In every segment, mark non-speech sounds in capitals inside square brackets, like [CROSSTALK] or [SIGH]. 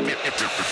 Metropolis.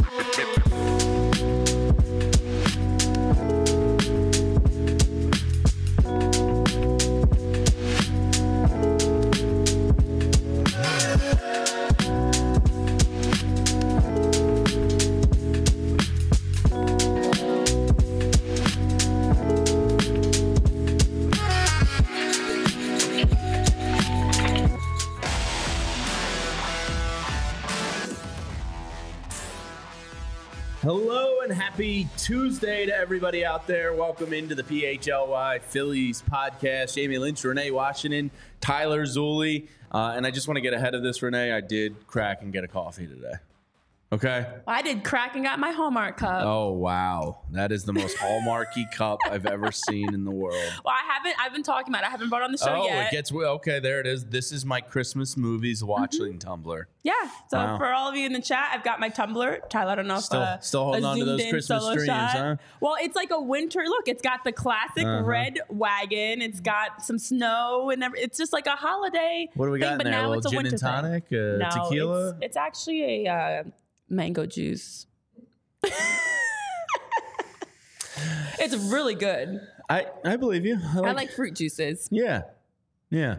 Happy Tuesday to everybody out there. Welcome into the PHLY Phillies podcast. Jamie Lynch, Renee Washington, Tyler Zulli. Uh, and I just want to get ahead of this, Renee. I did crack and get a coffee today. Okay. I did crack and got my Hallmark cup. Oh, wow. That is the most hallmarky [LAUGHS] cup I've ever seen in the world. Well, I haven't. I've been talking about. it. I haven't brought on the show yet. oh, yet. it gets okay. There it is. This is my Christmas movies watching tumbler. yeah. So Wow. for all of you in the chat, I've got my tumbler. Tyler, I don't know if Still- uh, still holding on to those Christmas dreams, shot. huh? Well, it's like a winter look. It's got the classic Uh-huh. red wagon. It's got some snow and every, it's just like a holiday. What do we thing, got in but there? now a it's a gin winter and thing. tonic? Uh, no, tequila? It's, it's actually a uh, mango juice. [LAUGHS] it's really good. I, I believe you. I like fruit juices. Yeah, yeah.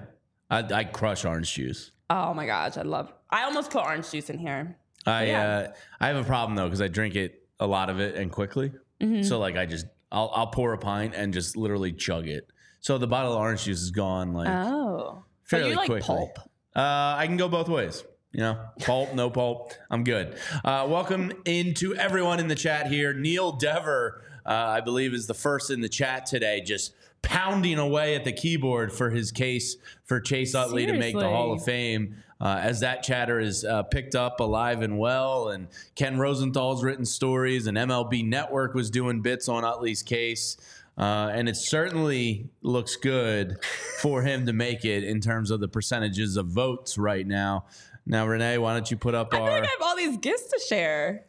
I, I crush orange juice. Oh my gosh, I love. I almost put orange juice in here. I yeah. uh, I have a problem though because I drink it a lot of it and quickly. Mm-hmm. So like I just I'll I'll pour a pint and just literally chug it. So the bottle of orange juice is gone like Oh, fairly but you like quickly. pulp. Uh, I can go both ways. You know, pulp, no pulp. I'm good. Uh, welcome into everyone in the chat here. Neil Dever, uh, I believe, is the first in the chat today, just pounding away at the keyboard for his case for Chase Utley to make the Hall of Fame. Uh, as that chatter is uh, picked up alive and well, and Ken Rosenthal's written stories, and MLB Network was doing bits on Utley's case. Uh, and it certainly looks good for him to make it in terms of the percentages of votes right now. Now, Renee, why don't you put up I feel our, like I have all these gifts to share.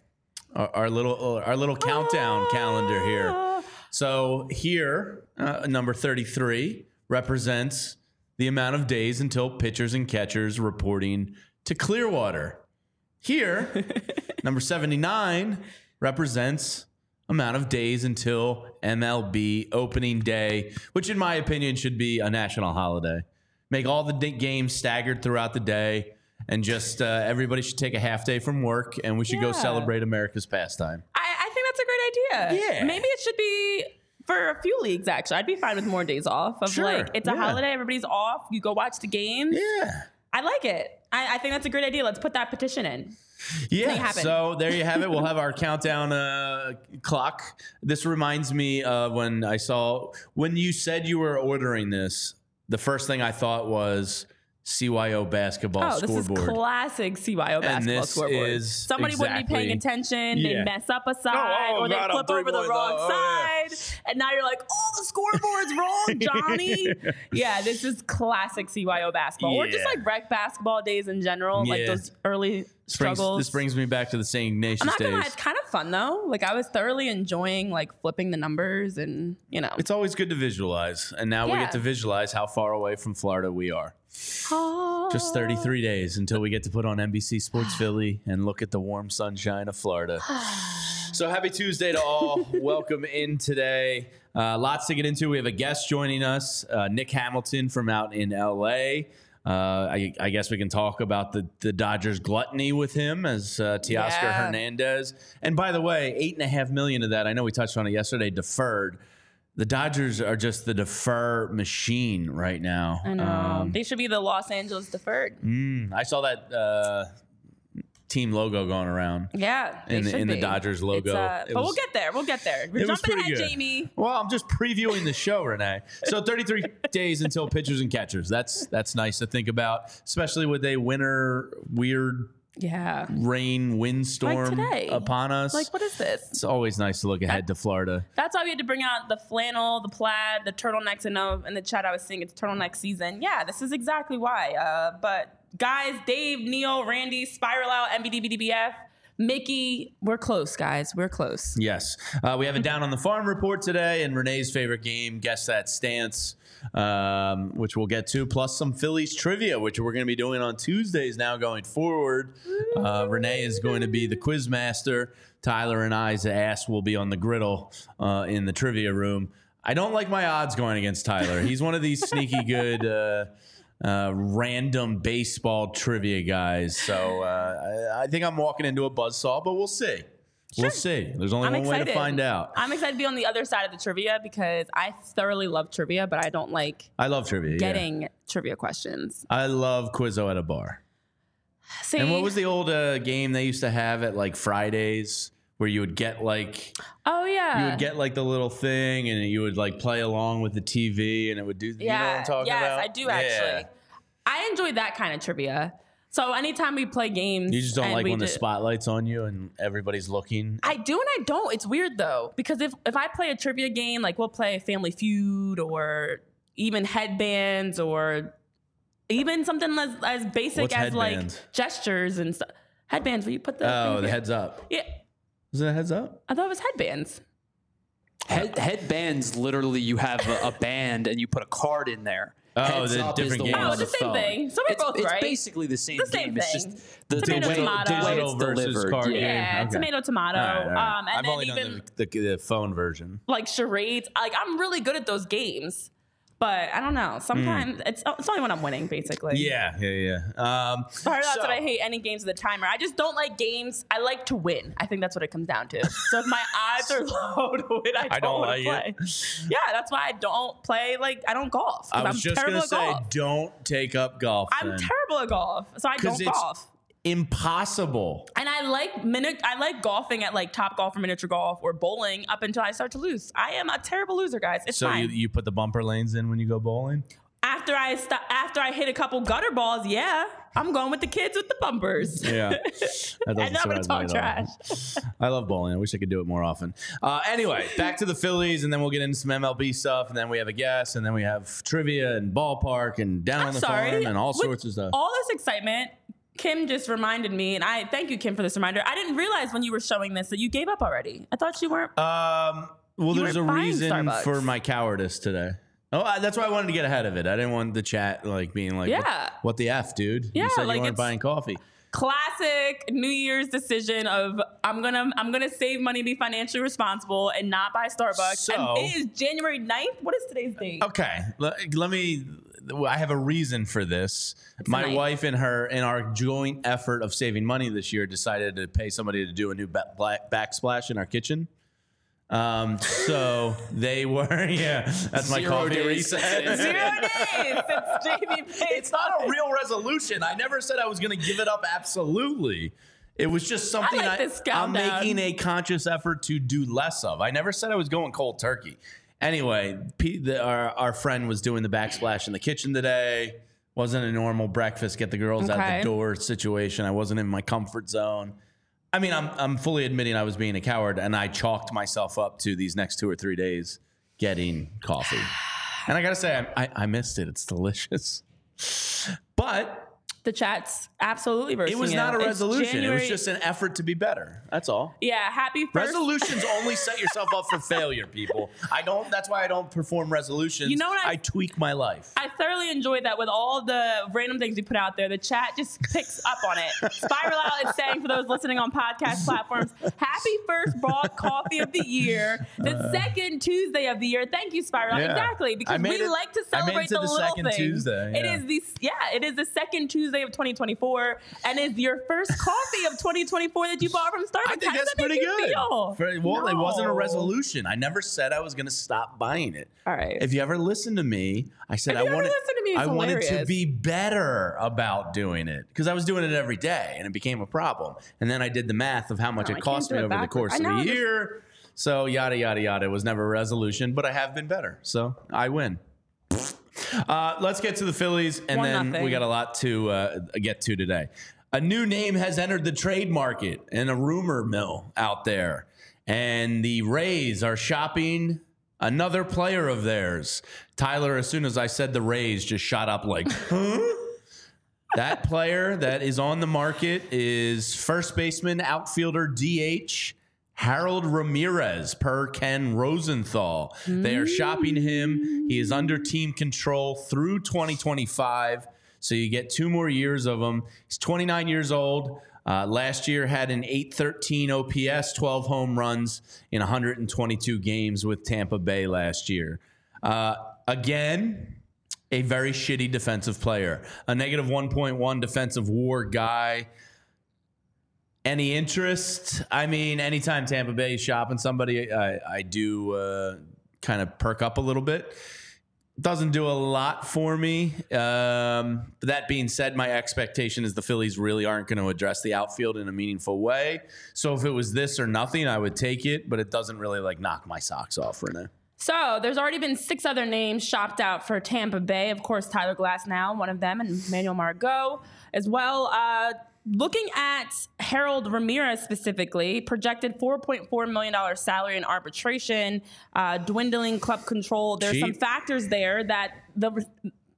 our our little our little countdown calendar here? Ah. So here, uh, number thirty-three represents the amount of days until pitchers and catchers reporting to Clearwater. Here, [LAUGHS] number seventy-nine represents amount of days until MLB opening day, which in my opinion should be a national holiday. Make all the games staggered throughout the day, and just uh, everybody should take a half day from work, and we should go celebrate America's pastime. I, I think that's a great idea. Yeah. Maybe it should be for a few leagues. Actually, I'd be fine with more days off. Of Sure, like, it's a yeah. holiday, everybody's off. You go watch the games. Yeah. I like it. I, I think that's a great idea. Let's put that petition in. Yeah. Make it happen. So there you have it. We'll have our countdown uh, clock. This reminds me of when I saw when you said you were ordering this. The first thing I thought was CYO basketball Oh, this is classic CYO basketball this scoreboard. is Somebody wouldn't be paying attention. Yeah. They mess up a oh, oh, side, oh, or they God, I'm flip over the wrong. Oh, oh side, and now you're like, "Oh, the scoreboard's wrong, [LAUGHS] Johnny." yeah, this is classic CYO basketball, or just like rec basketball days in general, like those early This brings, struggles. this brings me back to the St. Ignatius I'm not gonna lie, it's kind of fun though. Like I was thoroughly enjoying like flipping the numbers, and you know, it's always good to visualize, and now we get to visualize how far away from Florida we are. Just 33 days until we get to put on NBC Sports [SIGHS] Philly and look at the warm sunshine of Florida. [SIGHS] So happy Tuesday to all. [LAUGHS] Welcome in today. Uh, lots to get into. We have a guest joining us, uh, Nick Hamilton from out in LA. Uh, I, I guess we can talk about the, the Dodgers gluttony with him as uh, Teoscar Yeah. Hernandez. And by the way, eight and a half million of that, I know we touched on it yesterday, deferred. The Dodgers are just the defer machine right now. I know. Um, they should be the Los Angeles deferred. mm, I saw that uh, team logo going around. Yeah. In the- in the. Dodgers logo. Uh, but we'll get there. We'll get there. We're jumping ahead, good. Jamie. Well, I'm just previewing the show, Renee. So [LAUGHS] 33 days until pitchers and catchers. That's that's nice to think about, especially with a winter weird Yeah. rain windstorm today. upon us. Like, what is this? it's always nice to look ahead to Florida. That's why we had to bring out the flannel, the plaid, the turtlenecks. And know in the chat I was seeing it's turtleneck season. Yeah, this is exactly why. Uh, but guys, Dave, Neil, Randy, Spiral Out, MBDBDBF, Mickey, we're close, guys. We're close. Yes. Uh, we have a down on the farm report today and Renee's favorite game, Guess That Stance, um, which we'll get to, plus some Phillies trivia, which we're going to be doing on Tuesdays now going forward. Uh, Renee is going to be the quiz master. Tyler and I's ass will be on the griddle uh, in the trivia room. I don't like my odds going against Tyler. He's one of these sneaky [LAUGHS] good. Uh, uh, random baseball trivia guys. So uh, I, I think I'm walking into a buzzsaw, but we'll see. We'll see. There's only I'm one way excited. to find out. I'm excited to be on the other side of the trivia because I thoroughly love trivia, but I don't like I love trivia. yeah. getting trivia questions. I love Quizzo at a bar. See, And what was the old uh, game they used to have at like Fridays where you would get like oh yeah, you would get like the little thing and you would like play along with the TV and it would do. You know what yeah, I'm talking yes, about? I do Yeah. actually. I enjoy that kind of trivia. So anytime we play games, You just don't like we when the spotlight's on you and everybody's looking. I do and I don't. It's weird though because if if I play a trivia game, like we'll play Family Feud or even headbands or even something as, as basic What's as headbands? like gestures and stuff. Headbands where you put the Oh, the here. heads up. Yeah, Is it a heads up? I thought it was headbands. Head, headbands, literally, you have a, a band and you put a card in there. Oh, Heads the up is different the one games. on Oh, the it's the same phone. thing. So we're it's, both it's right. basically the same The same game. It's thing. just the, the Tomato, way, tomato. the way Digital it's versus delivered. card yeah. game. Yeah, Okay. tomato, tomato. All right, all right. Um, and I've then only even done the, the, the phone version. like charades. Like I'm really good at those games, but I don't know. Sometimes it's it's only when I'm winning, basically. Hmm. Yeah, yeah, yeah. Um, Part of that's so- that I hate any games with a timer. I just don't like games. I like to win. I think that's what it comes down to. So if my [LAUGHS] odds are low to win, I don't, I don't like to play. Yeah, that's why I don't play. Like I don't golf. I was I'm just terrible gonna at say, golf. don't take up golf. I'm then. terrible at golf, so I don't golf. Impossible. And I like minute. I like golfing at like Top Golf or Miniature Golf or bowling up until I start to lose. I am a terrible loser, guys. It's So fine. you, you put the bumper lanes in when you go bowling? after I stop, after I hit a couple gutter balls, yeah, I'm going with the kids with the bumpers. Yeah. [LAUGHS] And I'm gonna talk me at all. trash. I love bowling. I wish I could do it more often. Uh, anyway, back to the Phillies, and then we'll get into some MLB stuff, and then we have a guest, and then we have trivia and ballpark and down on I'm the sorry. farm and all With sorts of stuff. All this excitement. Kim just reminded me, and I thank you, Kim, for this reminder. I didn't realize when you were showing this that you gave up already. I thought you weren't. Um, well, there's a reason Starbucks. for my cowardice today. Oh, I, that's why I wanted to get ahead of it. I didn't want the chat like being like, Yeah. what, what the f, dude? Yeah, you said like you weren't buying coffee. classic New Year's decision of I'm gonna I'm gonna save money, be financially responsible, and not buy Starbucks. So- and it is January 9th. What is today's date? Okay, let, let me. I have a reason for this. My nice. wife and her, in our joint effort of saving money this year, decided to pay somebody to do a new ba- black backsplash in our kitchen. Um, so [LAUGHS] they were, [LAUGHS] yeah, that's my Zero coffee days reset. [LAUGHS] Zero days since Jamie paid. it's not a real resolution. I never said I was going to give it up absolutely. It was just something like I, this am countdown. making a conscious effort to do less of. I never said I was going cold turkey. Anyway, Pete, the, our, our friend was doing the backsplash in the kitchen today. Wasn't a normal breakfast, get the girls out Okay. the door situation. I wasn't in my comfort zone. I mean, I'm, I'm fully admitting I was being a coward, and I chalked myself up to these next two or three days getting coffee. [SIGHS] And I gotta say, I, I, I missed it. It's delicious. But The chat's absolutely roasting It was not a It's resolution. it was just an effort to be better. That's all. yeah. Happy first. Resolutions [LAUGHS] only set yourself up for failure, people. I don't. That's why I don't perform resolutions. You know what I- I tweak my life. I thoroughly enjoyed that with all the random things we put out there. The chat just picks up on it. Spiral Out is saying for those listening on podcast platforms, happy first broad coffee of the year, the second Tuesday of the year. Thank you, Spiral Uh. Yeah. Exactly, because we it- like to I made celebrate it to the, the little second things. Tuesday, It yeah. is the yeah, it is the second Tuesday of 2024, and is your first coffee of 2024 that you bought from Starbucks. I think How that's that pretty good. feel? For- well, it wasn't a resolution. I never said I was going to stop buying it. All right. If you ever listen to me, I said I wanted. me, it's I wanted to be better about doing it because I was doing it every day, and it became a problem. And then I did the math of how much No, it cost me it over the course of know, the year. So yada yada yada. It was never a resolution, but I have been better. So I win. Uh, let's get to the Phillies, and One then nothing. we got a lot to uh, get to today. A new name has entered the trade market and a rumor mill out there, and the Rays are shopping another player of theirs. Tyler, as soon as I said the Rays, just shot up like, [LAUGHS] huh? that player that is on the market is first baseman, outfielder, DH. Harold Ramirez, per Ken Rosenthal. They are shopping him. He is under team control through 2025. So you get two more years of him. He's 29 years old. Uh, last year had an 813 OPS, 12 home runs in 122 games with Tampa Bay last year. Uh, again, a very shitty defensive player, a negative 1.1 defensive war guy. Any interest? I mean, anytime Tampa Bay is shopping somebody, I, I do uh, kind of perk up a little bit. Doesn't do a lot for me. Um, but that being said, my expectation is the Phillies really aren't going to address the outfield in a meaningful way. So if it was this or nothing, I would take it, but it doesn't really like knock my socks off right now. So there's already been six other names shopped out for Tampa Bay. Of course, Tyler Glasnow, one of them, and Manuel Margot as well. Uh, looking at Harold Ramirez specifically, projected $4.4 million salary in arbitration, uh, dwindling club control. There's some factors there that the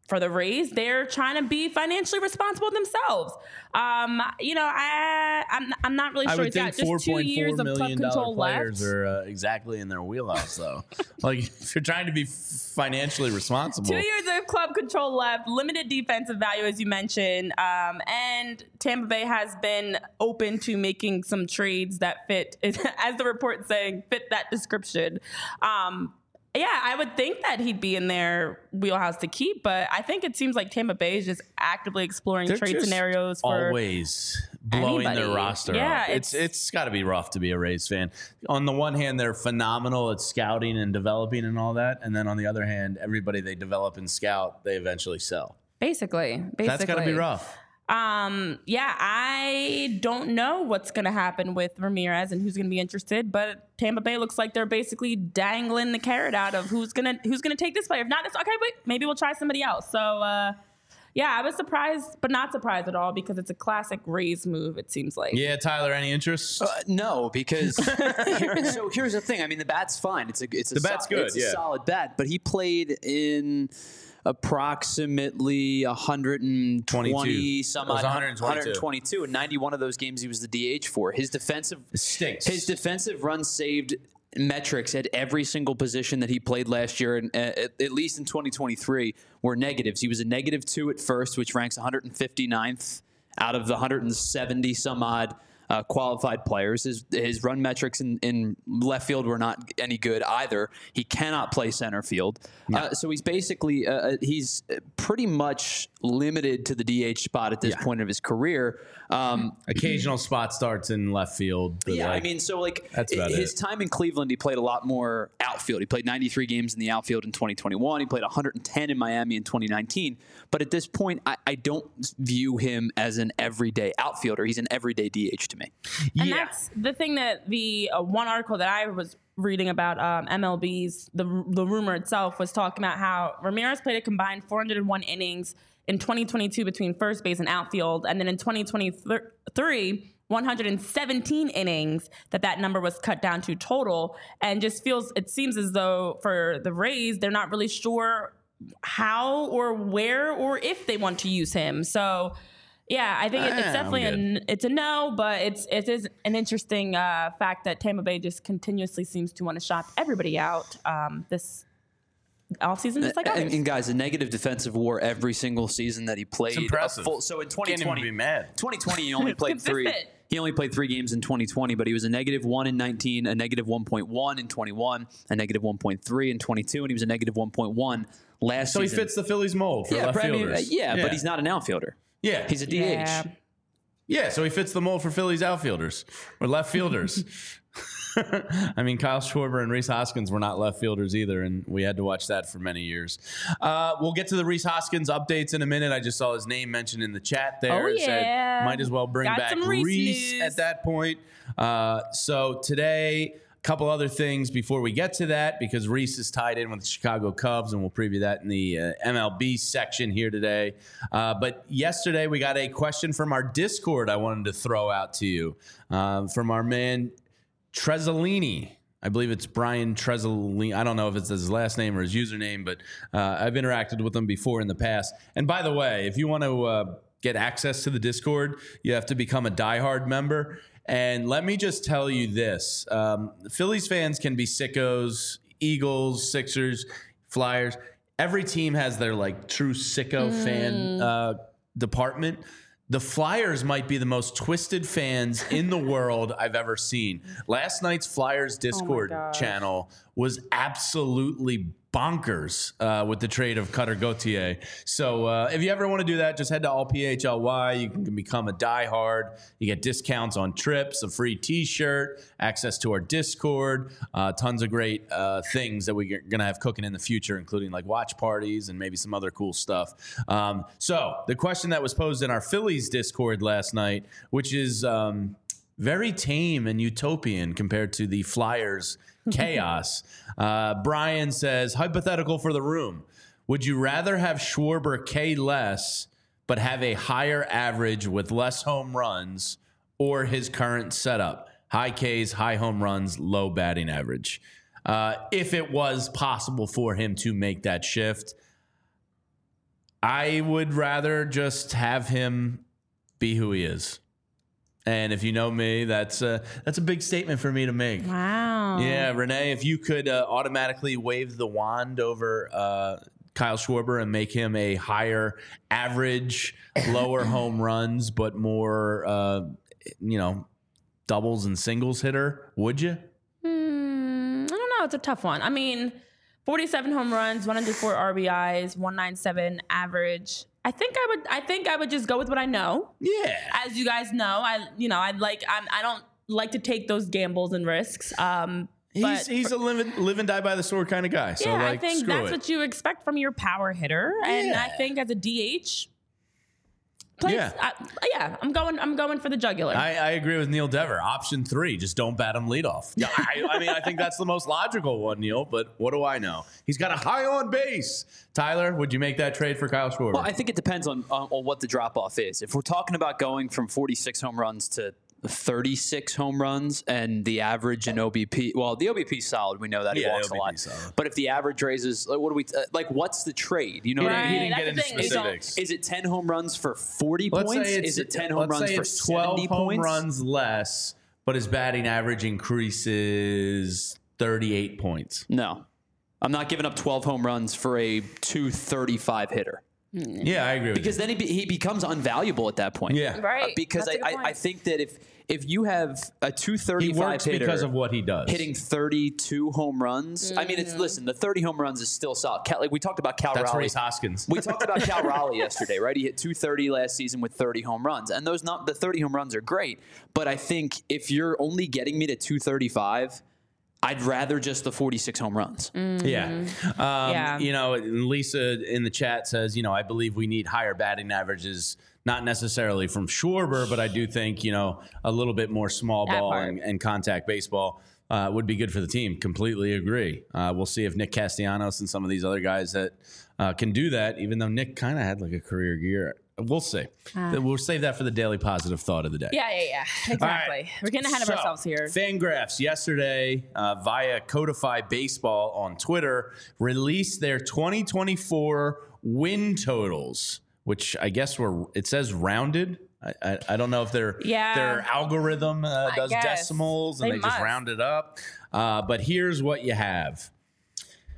for the Rays. they're trying to be financially responsible themselves. Um, you know, I I'm, I'm not really I sure. would He's think got just two years of club control players left. are uh, exactly in their wheelhouse, though. [LAUGHS] like if you're trying to be financially responsible, Two years of club control left, limited defensive value, as you mentioned. Um, and Tampa Bay has been open to making some trades that fit, [LAUGHS] as the report saying, fit that description. Um, yeah, I would think that he'd be in their wheelhouse to keep, but I think it seems like Tampa Bay is just actively exploring They're trade scenarios for always blowing their roster Yeah, up. It's it's- it's got to be rough to be a Rays fan. On the one hand, they're phenomenal at scouting and developing and all that, and then on the other hand, everybody they develop and scout, they eventually sell. basically. Basically, That's got to be rough. Um, yeah, I don't know what's going to happen with Ramirez and who's going to be interested, but Tampa Bay looks like they're basically dangling the carrot out of who's going to who's going to take this player. If not this, okay, wait, maybe we'll try somebody else. So, uh, yeah, I was surprised, but not surprised at all because it's a classic Rays move. It seems like. Yeah, Tyler, any interest? Uh, no, because [LAUGHS] here, so here's the thing. I mean, the bat's fine. It's a it's a The bat's good, It's a yeah. solid bat, but he played in approximately 120 22. some odd 122. 122 and 91 of those games he was the DH for. His defensive his defensive runs saved metrics at every single position that he played last year, and uh, at, at least in 2023, were negatives. He was a negative two at first, which ranks 159th out of the 170 some odd uh, qualified players. His his run metrics in, in left field were not any good either. He cannot play center field, uh, so he's basically uh, uh, he's pretty much limited to the DH spot at this point of his career. Um, Occasional spot starts in left field. but, yeah, I mean, so like That's about his it. time in Cleveland, he played a lot more outfield. He played 93 games in the outfield in 2021. He played 110 in Miami in 2019. But at this point, I, I don't view him as an everyday outfielder. He's an everyday DH to me. And yeah. that's the thing that the uh, one article that I was reading about um, MLB's the the rumor itself was talking about how Ramirez played a combined 401 innings in 2022 between first base and outfield, and then in 2023. 117 innings that that number was cut down to total and just feels it seems as though for the Rays they're not really sure how or where or if they want to use him so Yeah, I think it, it's definitely a, it's a no, but it's it is an interesting uh, fact that Tampa Bay just continuously seems to want to shop everybody out um, this offseason, just like and, others. and guys, a negative defensive war every single season that he played. a impressive. full- so in Can't even 2020, be mad. 2020 he only [LAUGHS] played three. He only played three games in 2020, but he was a negative one in 19, a negative 1.1 in 21, a negative 1.3 in 22, and he was a negative 1.1 last season. So he fits the Phillies mold for yeah, left but I mean, fielders. uh, yeah, but he's not an outfielder. Yeah, He's a DH. yeah. Yeah, so he fits the mold for Phillies outfielders or left fielders. [LAUGHS] [LAUGHS] I mean, Kyle Schwarber and Rhys Hoskins were not left fielders either, and we had to watch that for many years. Uh, we'll get to the Rhys Hoskins updates in a minute. I just saw his name mentioned in the chat there. Oh, It said, yeah. might as well bring Got back Rhys Rhys at that point. Uh, so today, a couple other things before we get to that, because Rhys is tied in with the Chicago Cubs, and we'll preview that in the uh, MLB section here today. Uh, but yesterday, we got a question from our Discord I wanted to throw out to you um, from our man Trezzolini. I believe it's Brian Trezzolini. I don't know if it's his last name or his username, but uh, I've interacted with him before in the past. And by the way, if you want to uh, get access to the Discord, you have to become a diehard member. And let me just tell you this um, Phillies fans can be sickos, Eagles, Sixers, Flyers. Every team has their like true sicko fan uh, department. The Flyers might be the most twisted fans in the world I've ever seen. Last night's Flyers oh Discord gosh. channel was absolutely bonkers uh, with the trade of Cutter Gauthier. So uh, if you ever want to do that, just head to allphly. You can become a diehard. You get discounts on trips, a free T-shirt, access to our Discord, uh, tons of great uh, things that we're going to have cooking in the future, including like watch parties and maybe some other cool stuff. Um, so the question that was posed in our Phillies Discord last night, which is um, very tame and utopian compared to the Flyers chaos. uh, Brian says, hypothetical for the room. Would you rather have Schwarber K less, but have a higher average with less home runs, or his current setup? High Ks, high home runs, low batting average. Uh, if it was possible for him to make that shift, I would rather just have him be who he is. And if you know me, that's a, that's a big statement for me to make. Wow. Yeah, Renee, if you could uh, automatically wave the wand over uh, Kyle Schwarber and make him a higher average, lower [COUGHS] home runs, but more, uh, you know, doubles and singles hitter, would you? Hmm, I don't know. It's a tough one. I mean, 47 home runs, 104 RBIs, 197 average. I think I would. I think I would just go with what I know. Yeah. As you guys know, I you know I like I'm, I don't like to take those gambles and risks. Um, He's, he's a live and, live and die by the sword kind of guy. So, yeah, like, I think that's it. what you expect from your power hitter, and I think as a DH, plays, Yeah. I, yeah, I'm going. I'm going for the jugular. I, I agree with Neil Dever. Option three, just don't bat him leadoff. Yeah, I, I mean, I think that's the most logical one, Neil. But what do I know? He's got a high on base. Tyler, would you make that trade for Kyle Schwarber? Well, I think it depends on, on, on what the drop off is. If we're talking about going from 46 home runs to 36 home runs and the average in OBP, well, the OBP solid. We know that he walks a OBP lot. 's solid. But if the average raises, like, what do we, uh, like, what's the trade? You know He what didn't- I he mean? didn't Right, get that's into thing. specifics. Is it 10 home runs for 40 Let's points? Is it 10 home runs for it's 12 70 home points? runs less, but his batting average increases 38 points. No. I'm not giving up 12 home runs for a 235 hitter. Yeah, I agree with Because then he, be, he becomes unvaluable at that point. Yeah. Right. Uh, because That's a I, good I, I point. think that if if you have a you. 235 He works hitter because of what he does. hitting 32 home runs, I mean, Mm-hmm. it's listen, the 30 home runs is still solid. Cal, like we talked about Cal That's Raleigh. Rhys Hoskins. We talked about Cal [LAUGHS] Raleigh yesterday, right? He hit 230 last season with 30 home runs. And those not the 30 home runs are great, but I think if you're only getting me to 235, I'd rather just the 46 home runs. Yeah. Um, Yeah. You know, Lisa in the chat says, you know, I believe we need higher batting averages, not necessarily from Schwarber, but I do think, you know, a little bit more small That ball and, and contact baseball uh, would be good for the team. Completely agree. Uh, we'll see if Nick Castellanos and some of these other guys that uh, can do that, even though Nick kind of had like a career year. We'll see. We'll save that for the daily positive thought of the day. yeah, yeah, yeah. Exactly. We're getting ahead of So, ourselves here. Fangraphs yesterday uh, via Codify Baseball on Twitter released their 2024 win totals which I guess were it says rounded. I, I, I don't know if their Yeah. their algorithm uh, does guess. decimals and They they, just round it up. Uh, but here's what you have.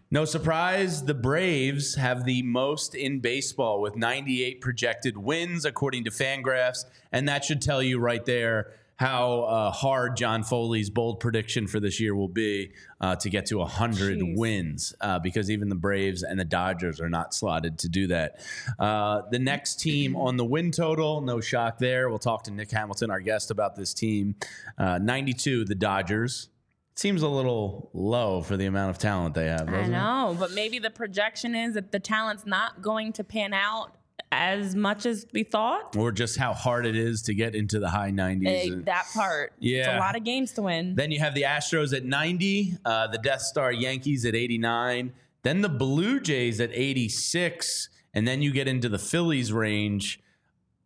No surprise, the Braves have the most in baseball with 98 projected wins, according to Fangraphs. And that should tell you right there how uh, hard John Foley's bold prediction for this year will be uh, to get to 100 Jeez. wins, uh, because even the Braves and the Dodgers are not slotted to do that. Uh, the next team on the win total, no shock there. We'll talk to Nick Hamilton, our guest, about this team. Uh, 92, the Dodgers. Seems a little low for the amount of talent they have. I doesn't it? know, but maybe the projection is that the talent's not going to pan out as much as we thought. Or just how hard it is to get into the high 90s. Eh, And that part. yeah, It's a lot of games to win. then you have the Astros at 90, uh, the Death Star Yankees at 89, then the Blue Jays at 86, and then you get into the Phillies range.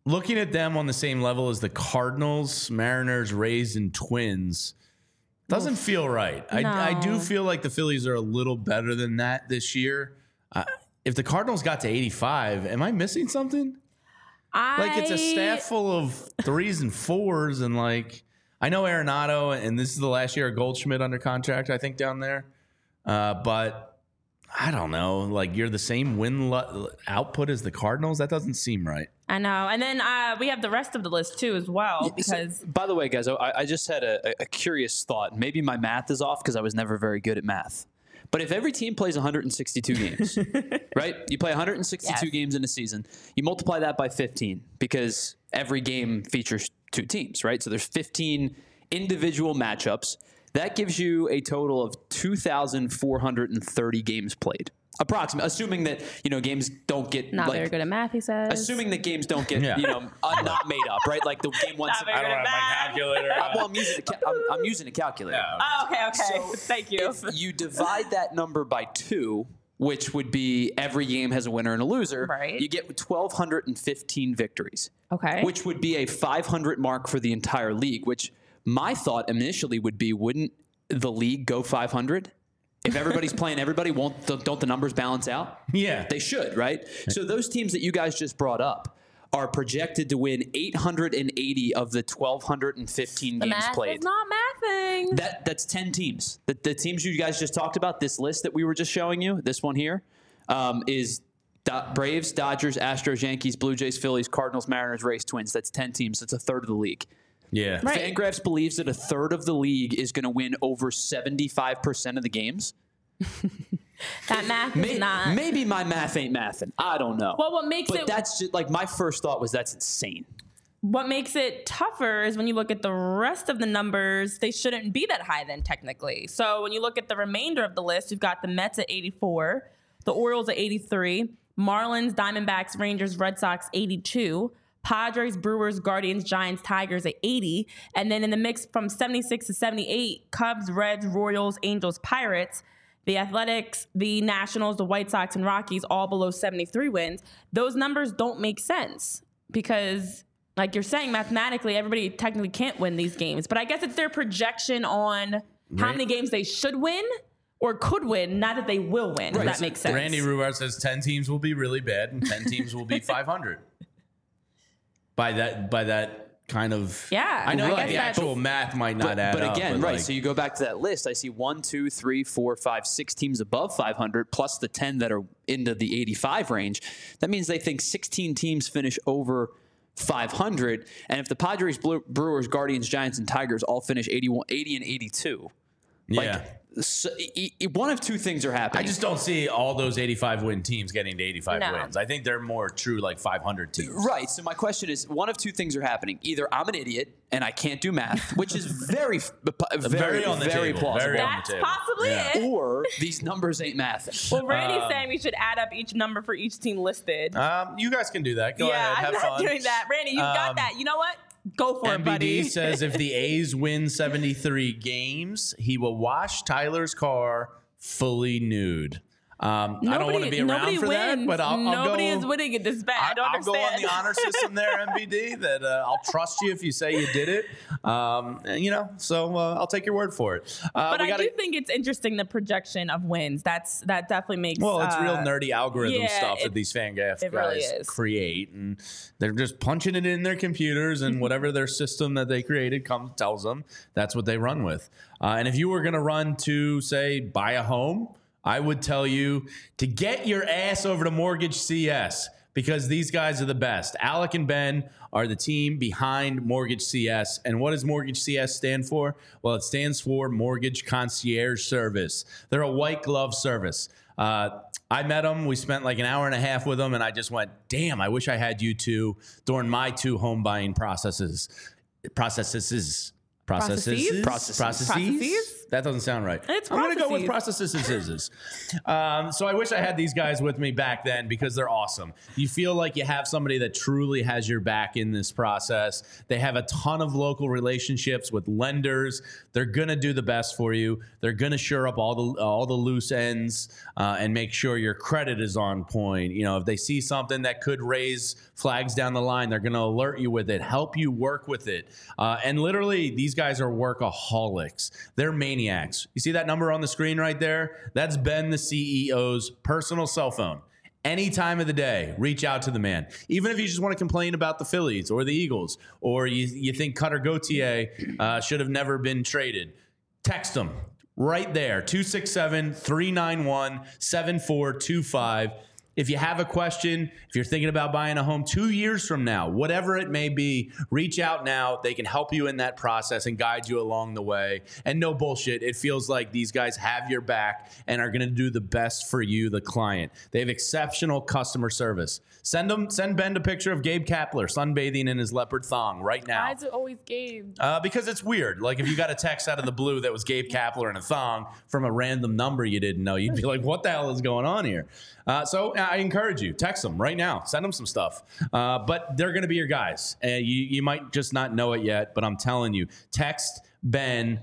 Looking at them on the same level as the Cardinals, Mariners, Rays, and Twins doesn't feel right. I, I do feel like the Phillies are a little better than that this year. Uh, if the Cardinals got to 85, am I missing something? Like it's a staff full of threes and fours, and like I know Arenado, and this is the last year of Goldschmidt under contract, I think down there. Uh, but I don't know. Like you're the same win lo- output as the Cardinals. That doesn't seem right. I know. And then uh, we have the rest of the list too, as well, because By the way, guys, I, I just had a, a curious thought. Maybe my math is off because I was never very good at math. But if every team plays 162 games, [LAUGHS] right? You play 162 Yes. games in a season. You multiply that by 15 because every game features two teams, right? So there's 15 individual matchups. That gives you a total of 2,430 games played. Approximately, assuming that you know games don't get not like, very good at math, he says. Assuming that games don't get [LAUGHS] Yeah. you know uh, not made up, right? Like the game one. [LAUGHS] Not very good at math. calculator. Uh, [LAUGHS] well, I'm using a ca- I'm, I'm using a calculator. Oh, okay, okay. Thank you. If you divide that number by two, which would be every game has a winner and a loser, Right. you get 1,215 victories, Okay. which would be a 500 mark for the entire league. Which my thought initially would be, wouldn't the league go 500? If everybody's playing everybody, won't don't don't the numbers balance out? Yeah. They should, right? So those teams that you guys just brought up are projected to win 880 of the 1,215 the games math played. is not mathing. That that's ten teams. The, the teams you guys just talked about, this list that we were just showing you, this one here, um, is Do- Braves, Dodgers, Astros, Yankees, Blue Jays, Phillies, Cardinals, Mariners, Rays, Twins. That's ten teams. That's a third of the league. Yeah. Right. Fangraphs believes that a third of the league is going to win over seventy-five percent of the games. [LAUGHS] that math May- is not. maybe my math ain't mathing. I don't know. Well, what makes but it- that's just like my first thought was that's insane. What makes it tougher is when you look at the rest of the numbers, they shouldn't be that high then technically. So when you look at the remainder of the list, you've got the Mets at 84, the Orioles at 83, Marlins, Diamondbacks, Rangers, Red Sox 82, Padres, Brewers, Guardians, Giants, Tigers at 80, and then in the mix from 76 to 78, Cubs, Reds, Royals, Angels, Pirates. The Athletics, the Nationals, the White Sox, and Rockies all below 73 wins. Those numbers don't make sense because like you're saying mathematically everybody technically can't win these games but i guess it's their projection on how many games they should win or could win not that they will win if that makes sense Randy Rubar says 10 teams will be really bad and 10 teams will be [LAUGHS] 500. By that by that kind of Yeah, I know I like the actual math might not But, add but up. again, right. like- so you go back to that list. I see one, two, three, four, five, six teams above 500, plus the 10 that are into the 85 range. That means they think 16 teams finish over 500. And if the Padres, Brewers, Guardians, Giants, and Tigers all finish 81, 80 and 82, yeah. Like so, e- e- one of two things are happening. I just don't see all those 85 win teams getting to 85 No. wins. I think they're more true like 500 teams. Right. So my question is, one of two things are happening. Either I'm an idiot and I can't do math, which is [LAUGHS] very, very, Very on the very table, plausible. very on the that's table. possibly Yeah. it or these numbers ain't math. well randy's Um, saying we should add up each number for each team listed Um, you guys can do that. Go yeah ahead, i'm not fun. doing that randy you got Um, that you know what go for it MBD buddy says if the [LAUGHS] A's win 73 games, he will wash Tyler's car fully nude. Um, I don't want to be around nobody for that, but I'll, I'll nobody go, is winning in this bet. I, I, don't will go on the honor system there, [LAUGHS] MBD. That uh, I'll trust you if you say you did it. Um, and, you know, so uh, I'll take your word for it. Uh, but I gotta, do think it's interesting the projection of wins. That's that definitely makes. Well, it's real uh, nerdy algorithm yeah, stuff it- that these fan guys really guys create, and they're just punching it in their computers, and [LAUGHS] whatever their system that they created comes tells them that's what they run with. Uh, and if you were going to run to say buy a home, I would tell you to get your ass over to Mortgage CS because these guys are the best. Alec and Ben are the team behind Mortgage CS. And what does Mortgage CS stand for? Well, it stands for Mortgage Concierge Service. They're a white glove service. Uh, I met them. We spent like an hour and a half with them, and I just went, "Damn! I wish I had you two during my two home buying processes." Processes. Processes. Processes? Processes. Processes? That doesn't sound right. It's I'm gonna go with processes. um, so I wish I had these guys with me back then because they're awesome. You feel like you have somebody that truly has your back in this process. They have a ton of local relationships with lenders. They're gonna do the best for you. They're gonna shore up all the all the loose ends uh, and make sure your credit is on point. You know, if they see something that could raise flags down the line, they're gonna alert you with it, help you work with it. Uh, and literally, these guys are workaholics. They're maniacs. You see that number on the screen right there? That's Ben, the CEO's personal cell phone. Any time of the day, reach out to the man. Even if you just want to complain about the Phillies or the Eagles, or you, you think Cutter Gauthier uh, should have never been traded, text him right there 267 391 7425. If you have a question, if you're thinking about buying a home two years from now, whatever it may be, reach out now. They can help you in that process and guide you along the way. And no bullshit, it feels like these guys have your back and are going to do the best for you, the client. They have exceptional customer service. Send them, send Ben a picture of Gabe Kapler sunbathing in his leopard thong right now. Why is it always Gabe? Uh, because it's weird. Like if you got a text out of the blue that was Gabe Kapler in a thong from a random number you didn't know, you'd be like, "What the hell is going on here?" Uh, so I encourage you, text them right now, send them some stuff. Uh, but they're going to be your guys, and you you might just not know it yet. But I'm telling you, text Ben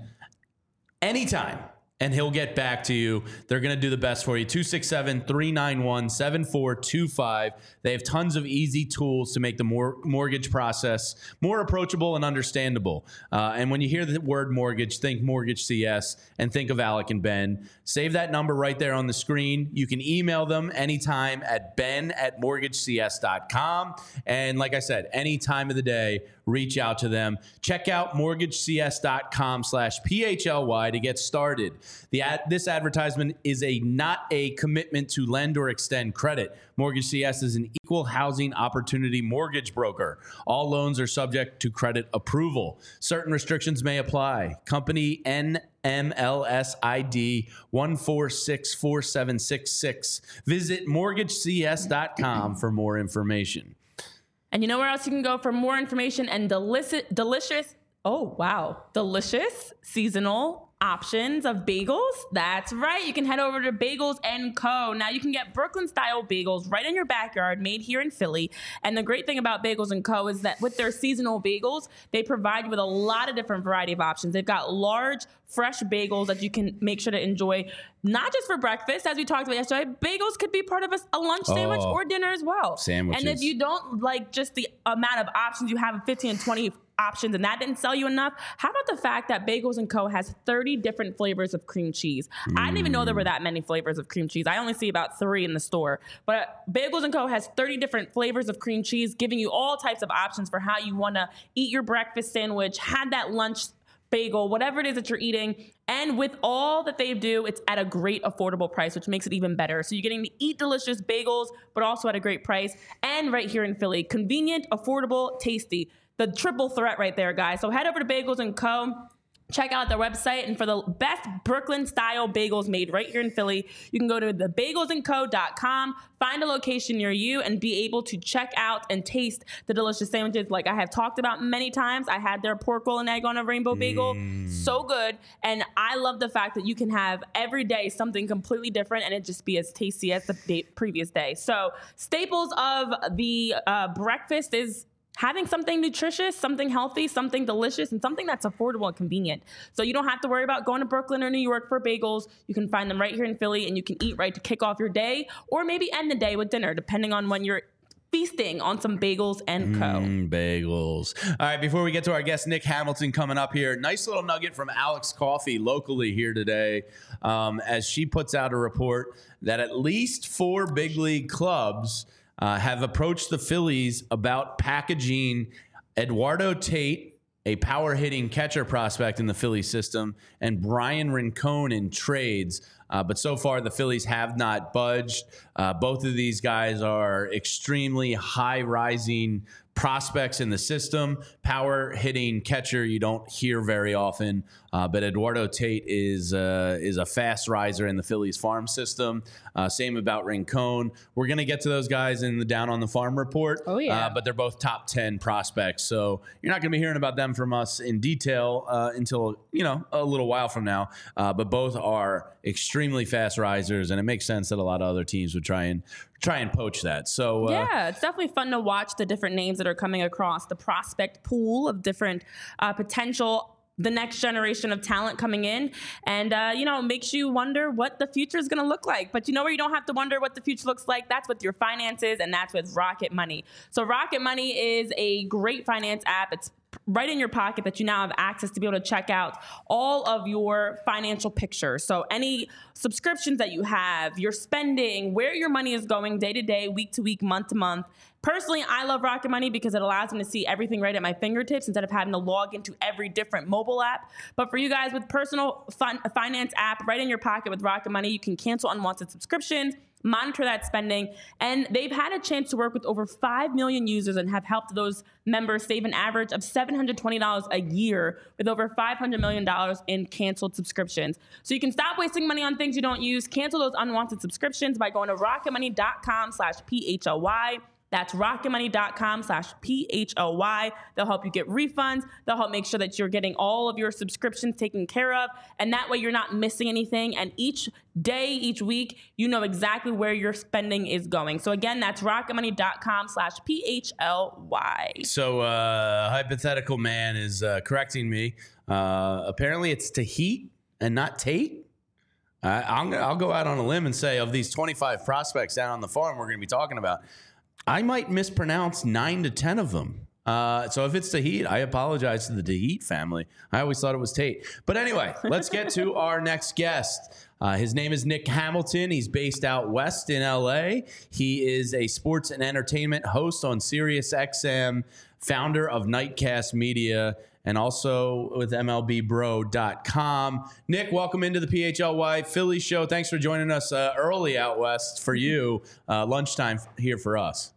anytime and he'll get back to you. They're going to do the best for you. 267 391 7425. They have tons of easy tools to make the mor- mortgage process more approachable and understandable. Uh, and when you hear the word mortgage, think Mortgage CS and think of Alec and Ben. Save that number right there on the screen. You can email them anytime at ben at mortgagecs.com. And like I said, any time of the day, reach out to them. Check out mortgagecs.com slash PHLY to get started. The ad, this advertisement is a not a commitment to lend or extend credit. Mortgage CS is an equal housing opportunity mortgage broker. All loans are subject to credit approval. Certain restrictions may apply. Company NMLS ID 1464766. Visit mortgagecs.com for more information. And you know where else you can go for more information and delicious, delicious, oh wow, delicious seasonal options of bagels? That's right. You can head over to Bagels and Co. Now you can get Brooklyn style bagels right in your backyard, made here in Philly. And the great thing about Bagels and Co. is that with their seasonal bagels, they provide you with a lot of different variety of options. They've got large, fresh bagels that you can make sure to enjoy, not just for breakfast, as we talked about yesterday. Bagels could be part of a, a lunch sandwich Oh. or dinner as well. Sandwiches. And if you don't like just the amount of options you have 15 and 20 options and that didn't sell you enough, how about the fact that Bagels and Co has 30 different flavors of cream cheese? I didn't even know there were mm. that many flavors of cream cheese. I only see about 3 in the store. But Bagels and Co has 30 different flavors of cream cheese giving you all types of options for how you want to eat your breakfast sandwich, had that lunch bagel, whatever it is that you're eating. And with all that they do, it's at a great affordable price, which makes it even better. So you're getting to eat delicious bagels, but also at a great price. And right here in Philly, convenient, affordable, tasty. The triple threat right there, guys. So head over to Bagels and Co. Check out their website, and for the best Brooklyn style bagels made right here in Philly, you can go to thebagelsandco.com, find a location near you, and be able to check out and taste the delicious sandwiches like I have talked about many times. I had their pork roll and egg on a rainbow bagel. So good. And I love the fact that you can have every day something completely different and it just be as tasty as the day, previous day. So, staples of the uh, breakfast is having something nutritious, something healthy, something delicious, and something that's affordable and convenient. So you don't have to worry about going to Brooklyn or New York for bagels. You can find them right here in Philly and you can eat right to kick off your day or maybe end the day with dinner, depending on when you're feasting on some bagels and co. Mm, bagels. All right, before we get to our guest, Nick Hamilton, coming up here, nice little nugget from Alex Coffey locally here today um, as she puts out a report that at least four big league clubs uh, have approached the Phillies about packaging Eduardo Tait. A power hitting catcher prospect in the Philly system, and Bryan Rincon in trades. Uh, but so far, the Phillies have not budged. Uh, both of these guys are extremely high rising prospects in the system. Power hitting catcher you don't hear very often, uh, but Eduardo Tait is uh, is a fast riser in the Phillies farm system. Uh, same about Rincon. We're gonna get to those guys in the down on the farm report. Oh, yeah. Uh, but they're both top ten prospects, so you're not gonna be hearing about them from us in detail uh, until you know a little while from now. Uh, but both are extremely fast risers, and it makes sense that a lot of other teams would try and try and poach that. So uh, Yeah, it's definitely fun to watch the different names that are coming across the prospect pool of different uh, potential. The next generation of talent coming in, and uh, you know, makes you wonder what the future is going to look like. But you know where you don't have to wonder what the future looks like? That's with your finances, and that's with Rocket Money. So, Rocket Money is a great finance app. It's right in your pocket that you now have access to be able to check out all of your financial pictures. So any subscriptions that you have, your spending, where your money is going day to day, week to week, month to month. Personally, I love Rocket Money because it allows me to see everything right at my fingertips instead of having to log into every different mobile app. But for you guys with personal fun, finance app right in your pocket with Rocket Money, you can cancel unwanted subscriptions monitor that spending. And they've had a chance to work with over 5 million users and have helped those members save an average of $720 a year with over $500 million in canceled subscriptions. So you can stop wasting money on things you don't use, cancel those unwanted subscriptions by going to rocketmoney.com slash PHLY. That's rocketmoney.com slash P-H-L-Y. They'll help you get refunds. They'll help make sure that you're getting all of your subscriptions taken care of. And that way you're not missing anything. And each day, each week, you know exactly where your spending is going. So again, that's rocketmoney.com slash P-H-L-Y. So, uh, hypothetical man is uh, correcting me. Uh, apparently, it's Tahit and not Tate. I, I'm, I'll go out on a limb and say of these 25 prospects down on the farm we're going to be talking about, I might mispronounce nine to 10 of them. Uh, so if it's Tahit, I apologize to the Tahit family. I always thought it was Tate. But anyway, let's get to our next guest. Uh, his name is Nick Hamilton. He's based out west in LA. He is a sports and entertainment host on Sirius XM, founder of Nitecast Media, and also with MLBBro.com. Nick, welcome into the PHLY Philly show. Thanks for joining us uh, early out west for you, uh, lunchtime here for us.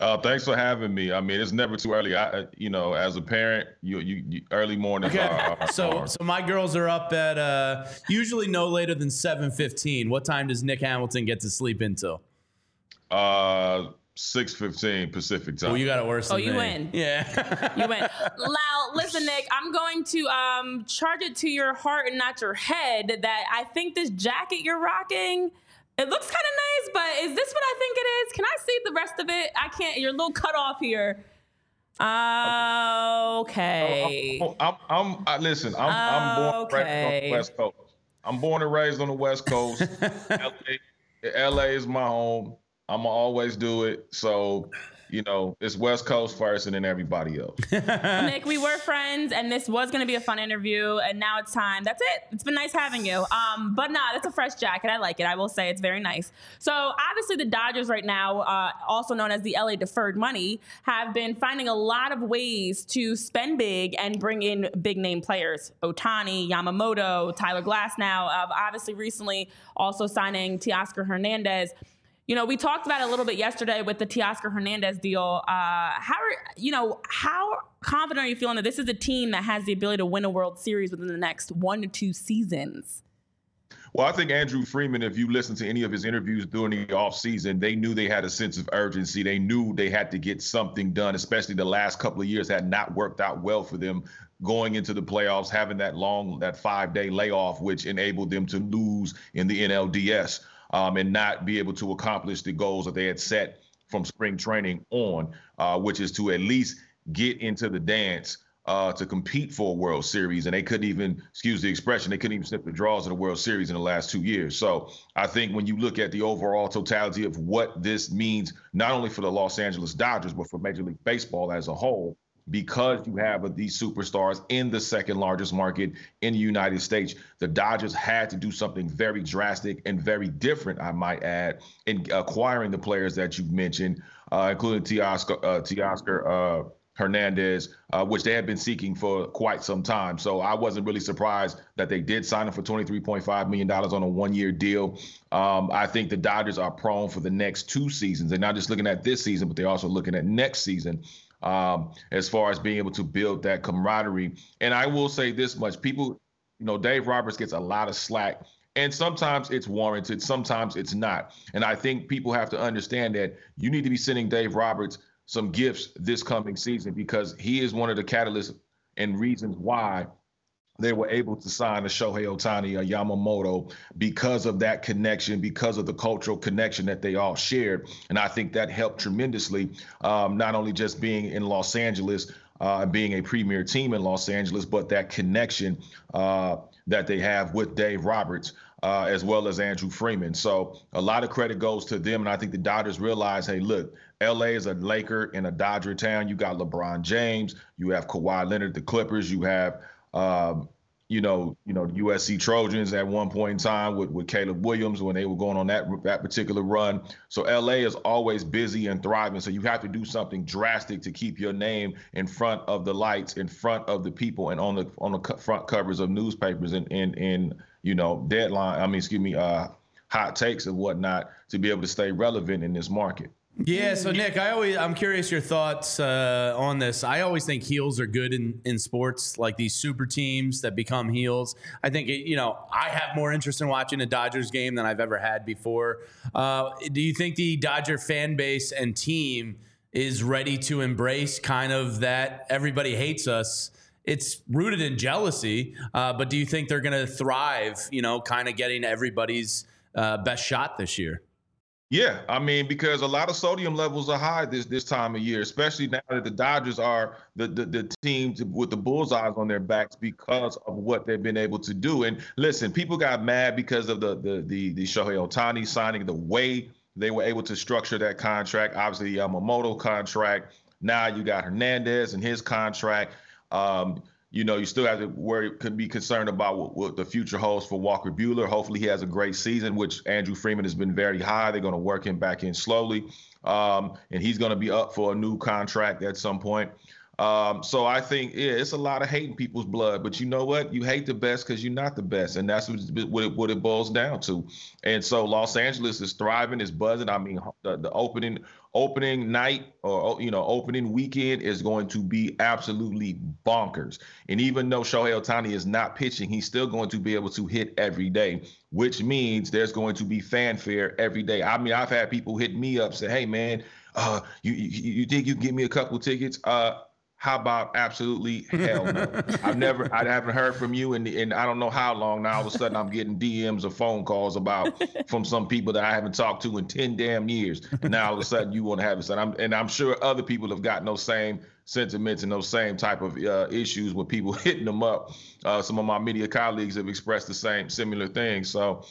Uh, thanks for having me. I mean, it's never too early. I, you know, as a parent, you, you, you early mornings Okay. are, are so hard. so my girls are up at uh, usually no later than seven fifteen. What time does Nick Hamilton get to sleep until? uh, six fifteen Pacific time. Oh, you got it worse. Oh, than you me. win. Yeah. You win. Lau, listen, Nick, I'm going to um, charge it to your heart and not your head that I think this jacket you're rocking, it looks kind of nice, but is this what I think it is? Can I see the rest of it? I can't. You're a little cut off here. Uh, okay. Oh, I'm, I'm, I, listen. I'm, I'm born and raised on the West Coast. I'm born and raised on the West Coast. [LAUGHS] LA, LA is my home. I'm gonna always do it. So, you know, it's West Coast first, and then everybody else. [LAUGHS] Nick, we were friends, and this was going to be a fun interview, and now it's time. That's it. It's been nice having you. Um, but nah, that's a fresh jacket. I like it. I will say it's very nice. So obviously, the Dodgers right now, uh, also known as the LA deferred money, have been finding a lot of ways to spend big and bring in big name players. Ohtani, Yamamoto, Tyler Glasnow, uh, obviously, recently also signing Teoscar Hernandez. You know, we talked about it a little bit yesterday with the Teoscar Hernandez deal. Uh, how are you know how confident are you feeling that this is a team that has the ability to win a World Series within the next one to two seasons? Well, I think Andrew Friedman, if you listen to any of his interviews during the offseason, they knew they had a sense of urgency. They knew they had to get something done, especially the last couple of years had not worked out well for them going into the playoffs, having that long, that five day layoff, which enabled them to lose in the NLDS um, and not be able to accomplish the goals that they had set from spring training on, uh, which is to at least get into the dance uh, to compete for a World Series, and they couldn't even, excuse the expression, they couldn't even snip the draws of the World Series in the last two years. So I think when you look at the overall totality of what this means, not only for the Los Angeles Dodgers, but for Major League Baseball as a whole, because you have these superstars in the second largest market in the United States, the Dodgers had to do something very drastic and very different, I might add, in acquiring the players that you've mentioned, uh, including Teoscar, uh, Teoscar uh, Hernandez, uh, which they had been seeking for quite some time. So I wasn't really surprised that they did sign him for $23.5 million on a one year deal. Um, I think the Dodgers are prone for the next two seasons. They're not just looking at this season, but they're also looking at next season. Um, as far as being able to build that camaraderie. And I will say this much people, you know, Dave Roberts gets a lot of slack and sometimes it's warranted, sometimes it's not. And I think people have to understand that you need to be sending Dave Roberts some gifts this coming season because he is one of the catalysts and reasons why they were able to sign a Shohei Ohtani, a Yamamoto, because of that connection, because of the cultural connection that they all shared. And I think that helped tremendously, um, not only just being in Los Angeles, uh, being a premier team in Los Angeles, but that connection uh, that they have with Dave Roberts uh, as well as Andrew Friedman. So a lot of credit goes to them. And I think the Dodgers realize, hey, look, LA is a Laker in a Dodger town. You got LeBron James, you have Kawhi Leonard, the Clippers, you have um, you know, you know, USC Trojans at one point in time with, with Caleb Williams when they were going on that that particular run. So LA is always busy and thriving. So you have to do something drastic to keep your name in front of the lights, in front of the people, and on the on the front covers of newspapers and in in you know deadline. I mean, excuse me, uh, hot takes and whatnot to be able to stay relevant in this market. Yeah, so Nick, I always I'm curious your thoughts uh, on this. I always think heels are good in in sports, like these super teams that become heels. I think it, you know I have more interest in watching a Dodgers game than I've ever had before. Uh, do you think the Dodger fan base and team is ready to embrace kind of that everybody hates us? It's rooted in jealousy, uh, but do you think they're going to thrive? You know, kind of getting everybody's uh, best shot this year. Yeah, I mean, because a lot of sodium levels are high this this time of year, especially now that the Dodgers are the the, the with the bullseyes on their backs because of what they've been able to do. And listen, people got mad because of the the the, the Shohei Ohtani signing, the way they were able to structure that contract. Obviously, the Yamamoto contract. Now you got Hernandez and his contract. Um, you know, you still have to worry, could be concerned about what, what, the future holds for Walker Buehler. Hopefully, he has a great season, which Andrew Friedman has been very high. They're going to work him back in slowly, um, and he's going to be up for a new contract at some point. Um, so I think yeah, it's a lot of hate in people's blood, but you know what? You hate the best because you're not the best, and that's what, what, it, what it boils down to. And so Los Angeles is thriving, is buzzing. I mean, the, the opening opening night or you know opening weekend is going to be absolutely bonkers. And even though Shohei Ohtani is not pitching, he's still going to be able to hit every day, which means there's going to be fanfare every day. I mean, I've had people hit me up say, "Hey, man." Uh, you, you you think you can give me a couple tickets? Uh, how about absolutely [LAUGHS] hell no? I've never, I haven't heard from you and in I don't know how long. Now all of a sudden I'm getting DMs or phone calls about [LAUGHS] from some people that I haven't talked to in ten damn years. And now all of a sudden you want to have it. And I'm and I'm sure other people have got those same sentiments and those same type of uh, issues with people [LAUGHS] hitting them up. Uh, some of my media colleagues have expressed the same similar things. So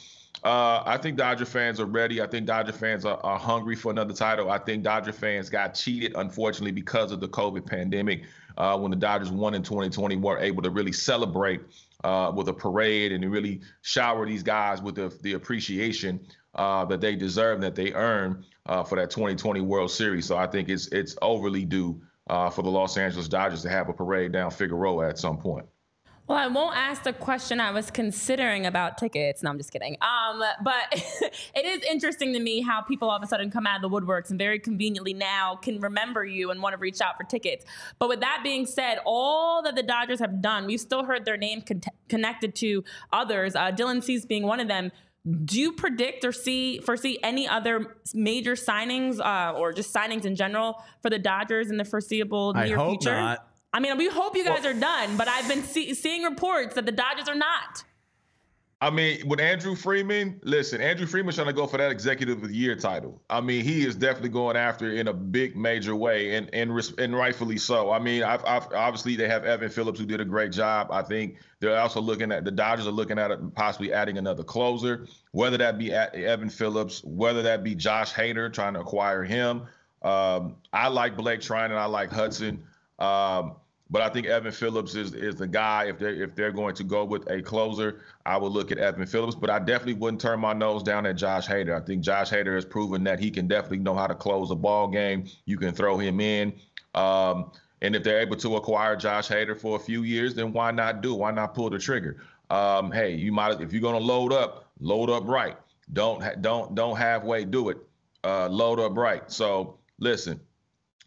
uh, I think Dodger fans are ready. I think Dodger fans are, are, hungry for another title. I think Dodger fans got cheated, unfortunately, because of the COVID pandemic. Uh, when the Dodgers won in 2020, weren't able to really celebrate uh, with a parade and really shower these guys with the, the appreciation uh, that they deserve, that they earn uh, for that 2020 World Series. So I think it's it's overly due uh, for the Los Angeles Dodgers to have a parade down Figueroa at some point. Well, I won't ask the question I was considering about tickets. No, I'm just kidding. Um, but [LAUGHS] it is interesting to me how people all of a sudden come out of the woodworks and very conveniently now can remember you and want to reach out for tickets. But with that being said, all that the Dodgers have done, we've still heard their name con- connected to others. Uh, Dylan Cease being one of them. Do you predict or see foresee any other major signings uh, or just signings in general for the Dodgers in the foreseeable I near hope future? Not. I mean, we hope you guys well, are done, but I've been see- seeing reports that the Dodgers are not. I mean, with Andrew Friedman, listen, Andrew Friedman's trying to go for that executive of the year title. I mean, he is definitely going after it in a big major way, and and and rightfully so. I mean, I've, I've, obviously they have Evan Phillips who did a great job. I think they're also looking at the Dodgers are looking at it, possibly adding another closer, whether that be Evan Phillips, whether that be Josh Hader trying to acquire him. Um, I like Blake Treinen, I like Hudson. Um, but I think Evan Phillips is is the guy. If they if they're going to go with a closer, I would look at Evan Phillips. But I definitely wouldn't turn my nose down at Josh Hader. I think Josh Hader has proven that he can definitely know how to close a ball game. You can throw him in. Um, and if they're able to acquire Josh Hader for a few years, then why not do? Why not pull the trigger? Um, hey, you might if you're gonna load up, load up right. Don't don't don't halfway do it. Uh, load up right. So listen,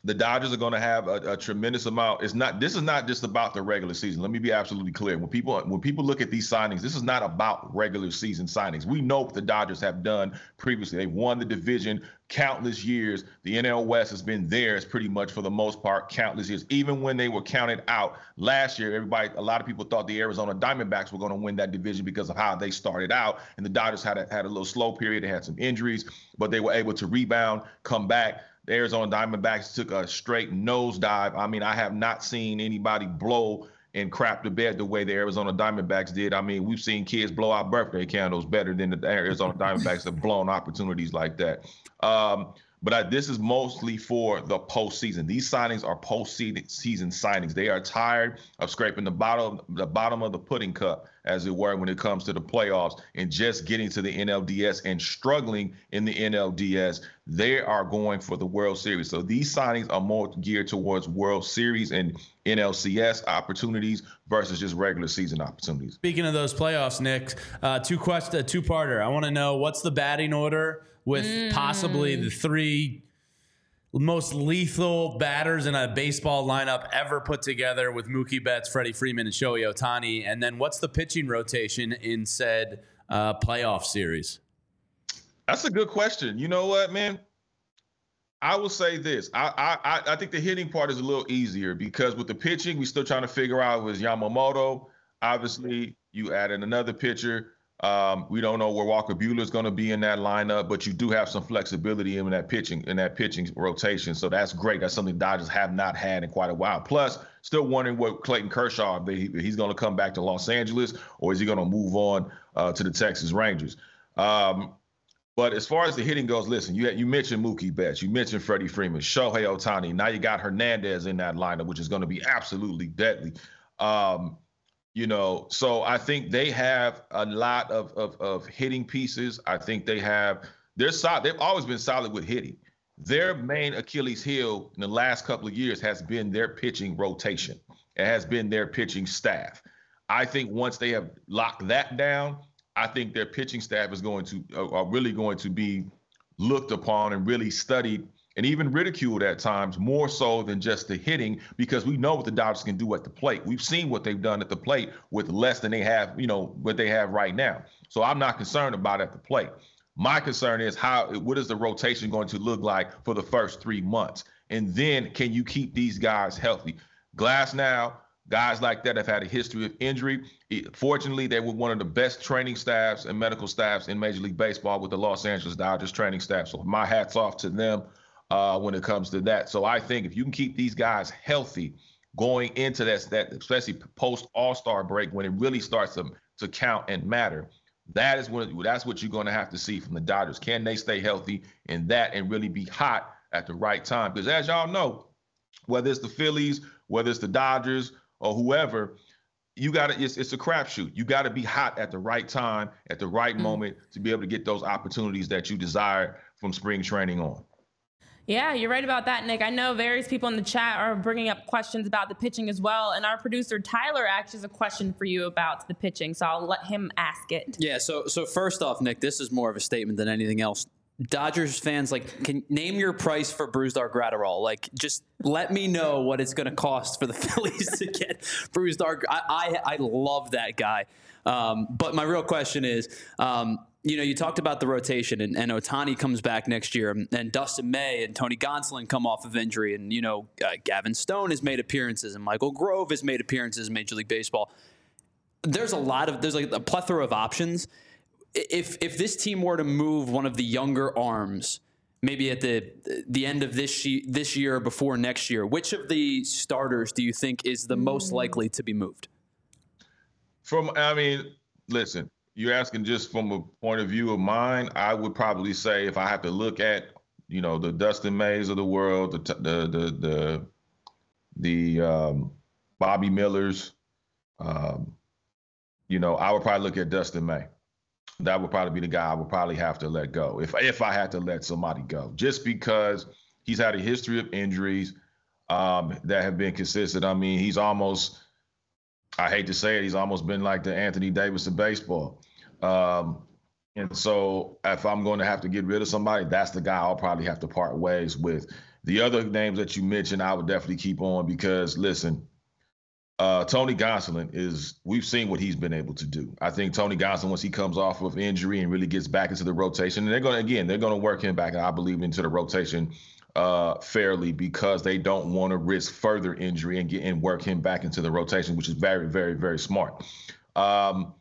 the Dodgers are going to have a, a, tremendous amount. It's not. This is not just about the regular season. Let me be absolutely clear. When people when people look at these signings, this is not about regular season signings. We know what the Dodgers have done previously. They've won the division countless years. The NL West has been theirs pretty much for the most part, countless years. Even when they were counted out last year, everybody, a lot of people thought the Arizona Diamondbacks were going to win that division because of how they started out. And the Dodgers had a, had a little slow period. They had some injuries, but they were able to rebound, come back the Arizona Diamondbacks took a straight nosedive. I mean, I have not seen anybody blow and crap the bed the way the Arizona Diamondbacks did. I mean, we've seen kids blow out birthday candles better than the Arizona Diamondbacks have blown opportunities like that. Um, but I, this is mostly for the postseason. These signings are postseason signings. They are tired of scraping the bottom the bottom of the pudding cup, as it were, when it comes to the playoffs and just getting to the NLDS and struggling in the NLDS. They are going for the World Series. So these signings are more geared towards World Series and NLCS opportunities versus just regular season opportunities. Speaking of those playoffs, Nick, uh, two question, two parter. I want to know what's the batting order with mm. possibly the three most lethal batters in a baseball lineup ever put together with Mookie Betts, Freddie Freeman, and Shohei Ohtani. And then what's the pitching rotation in said uh, playoff series? That's a good question. You know what, man? I will say this. I, I I think the hitting part is a little easier because with the pitching, we're still trying to figure out was Yamamoto. Obviously, you added another pitcher. Um, we don't know where Walker Buehler is going to be in that lineup, but you do have some flexibility in that pitching in that pitching rotation. So that's great. That's something Dodgers have not had in quite a while. Plus, still wondering what Clayton Kershaw he's going to come back to Los Angeles or is he going to move on uh, to the Texas Rangers? Um, but as far as the hitting goes, listen, you you mentioned Mookie Betts, you mentioned Freddie Freeman, Shohei Ohtani. Now you got Hernandez in that lineup, which is going to be absolutely deadly. Um, you know, so I think they have a lot of, of, of hitting pieces. I think they have they're solid. They've always been solid with hitting. Their main Achilles heel in the last couple of years has been their pitching rotation. It has been their pitching staff. I think once they have locked that down, I think their pitching staff is going to are really going to be looked upon and really studied and even ridiculed at times more so than just the hitting because we know what the Dodgers can do at the plate. We've seen what they've done at the plate with less than they have, you know, what they have right now. So I'm not concerned about at the plate. My concern is how what is the rotation going to look like for the first three months? And then can you keep these guys healthy? Glasnow, guys like that have had a history of injury. Fortunately, they were one of the best training staffs and medical staffs in Major League Baseball with the Los Angeles Dodgers training staff. So my hat's off to them uh, when it comes to that. So I think if you can keep these guys healthy going into that, that especially post All Star break when it really starts to, to count and matter, that is when that's what you're going to have to see from the Dodgers. Can they stay healthy in that and really be hot at the right time? Because as y'all know, whether it's the Phillies, whether it's the Dodgers or whoever, you got to it's, it's a crapshoot. You got to be hot at the right time, at the right mm-hmm. moment to be able to get those opportunities that you desire from spring training on. Yeah, you're right about that, Nick. I know various people in the chat are bringing up questions about the pitching as well. And our producer, Tyler, actually has a question for you about the pitching. So I'll let him ask it. Yeah, so so first off, Nick, this is more of a statement than anything else. Dodgers fans, like, can name your price for Brusdar Graterol. Like, just let me know what it's going to cost for the [LAUGHS] Phillies to get Brusdar. I, I, I love that guy. Um, but my real question is, um, you know, you talked about the rotation, and, and Ohtani comes back next year, and Dustin May and Tony Gonsolin come off of injury, and you know, uh, Gavin Stone has made appearances, and Michael Grove has made appearances in Major League Baseball. there's a lot of there's like a plethora of options. If if this team were to move one of the younger arms, maybe at the the end of this she, this year or before next year, which of the starters do you think is the most likely to be moved? From I mean, listen, you're asking just from a point of view of mine. I would probably say if I have to look at you know the Dustin Mays of the world, the the the the, the um, Bobby Millers, um, you know, I would probably look at Dustin May. That would probably be the guy I would probably have to let go if if I had to let somebody go, just because he's had a history of injuries um, that have been consistent. I mean, he's almost I hate to say it, he's almost been like the Anthony Davis of baseball. Um, and so if I'm going to have to get rid of somebody, that's the guy I'll probably have to part ways with. The other names that you mentioned, I would definitely keep on because listen, uh, Tony Gonsolin is we've seen what he's been able to do. I think Tony Gonsolin, once he comes off of injury and really gets back into the rotation, and they're going to again, they're going to work him back, I believe, into the rotation uh, fairly because they don't want to risk further injury and get and work him back into the rotation, which is very, very, very smart. Um,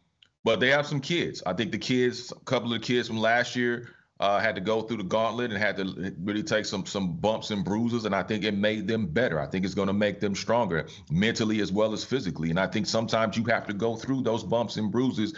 but they have some kids. I think the kids, a couple of the kids from last year, uh, had to go through the gauntlet and had to really take some some bumps and bruises, and I think it made them better. I think it's going to make them stronger mentally as well as physically. And I think sometimes you have to go through those bumps and bruises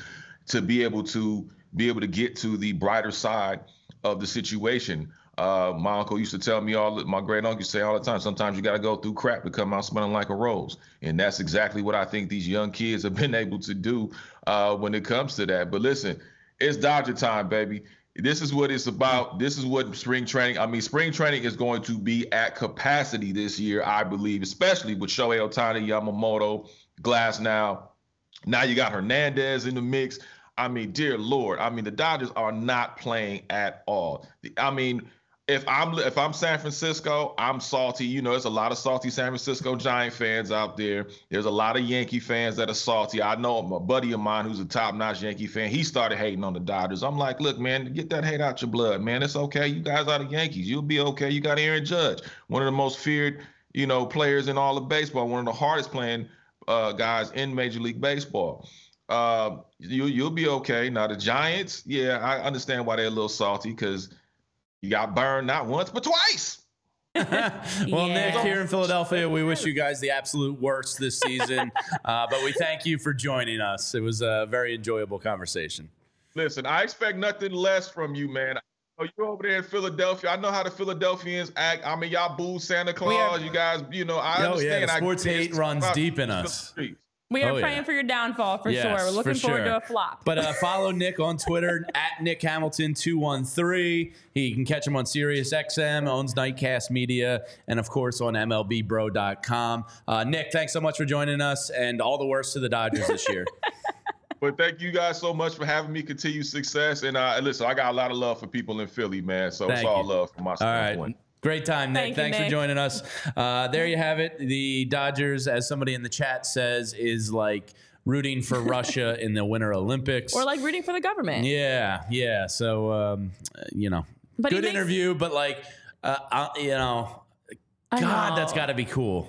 to be able to be able to get to the brighter side of the situation. Uh, my uncle used to tell me all. My great uncle say all the time. Sometimes you got to go through crap to come out smelling like a rose, and that's exactly what I think these young kids have [LAUGHS] been able to do uh, when it comes to that. But listen, it's Dodger time, baby. This is what it's about. This is what spring training. I mean, spring training is going to be at capacity this year, I believe, especially with Shohei Ohtani, Yamamoto, Glasnow now you got Hernandez in the mix. I mean, dear Lord, I mean the Dodgers are not playing at all. I mean, if I'm if I'm San Francisco, I'm salty. You know, there's a lot of salty San Francisco Giant fans out there. There's a lot of Yankee fans that are salty. I know a buddy of mine who's a top-notch Yankee fan. He started hating on the Dodgers. I'm like, look, man, get that hate out your blood, man. It's okay. You guys are the Yankees. You'll be okay. You got Aaron Judge, one of the most feared, you know, players in all of baseball, one of the hardest playing uh, guys in Major League Baseball. Uh, you you'll be okay. Now the Giants, yeah, I understand why they're a little salty because you got burned not once but twice. [LAUGHS] well, Yeah. Nick, here in Philadelphia, we wish you guys the absolute worst this season, [LAUGHS] uh, but we thank you for joining us. It was a very enjoyable conversation. Listen, I expect nothing less from you, man. Oh, you're over there in Philadelphia. I know how the Philadelphians act. I mean, y'all boo Santa Claus. You guys, you know, I Oh, yeah, understand. the I sports get hate runs deep in us. Streets. We are Oh, praying yeah. for your downfall for Yes, sure. We're looking for forward sure. to a flop. But uh, [LAUGHS] follow Nick on Twitter at Nick Hamilton two one three. He can catch him on Sirius XM, owns Nitecast Media, and of course on MLBBro.com. Uh, Nick, thanks so much for joining us, and all the worst to the Dodgers this year. [LAUGHS] But thank you guys so much for having me. Continue success. And uh, listen, I got a lot of love for people in Philly, man. So it's all you. love from my All right. Great time, Nick. Thank you, Thanks for Nick. joining us. Uh, there you have it. The Dodgers, as somebody in the chat says, is like rooting for [LAUGHS] Russia in the Winter Olympics. Or like rooting for the government. yeah, yeah. So, um, you know, But good makes- interview, but like, uh, uh, you know, God, know. that's got to be cool.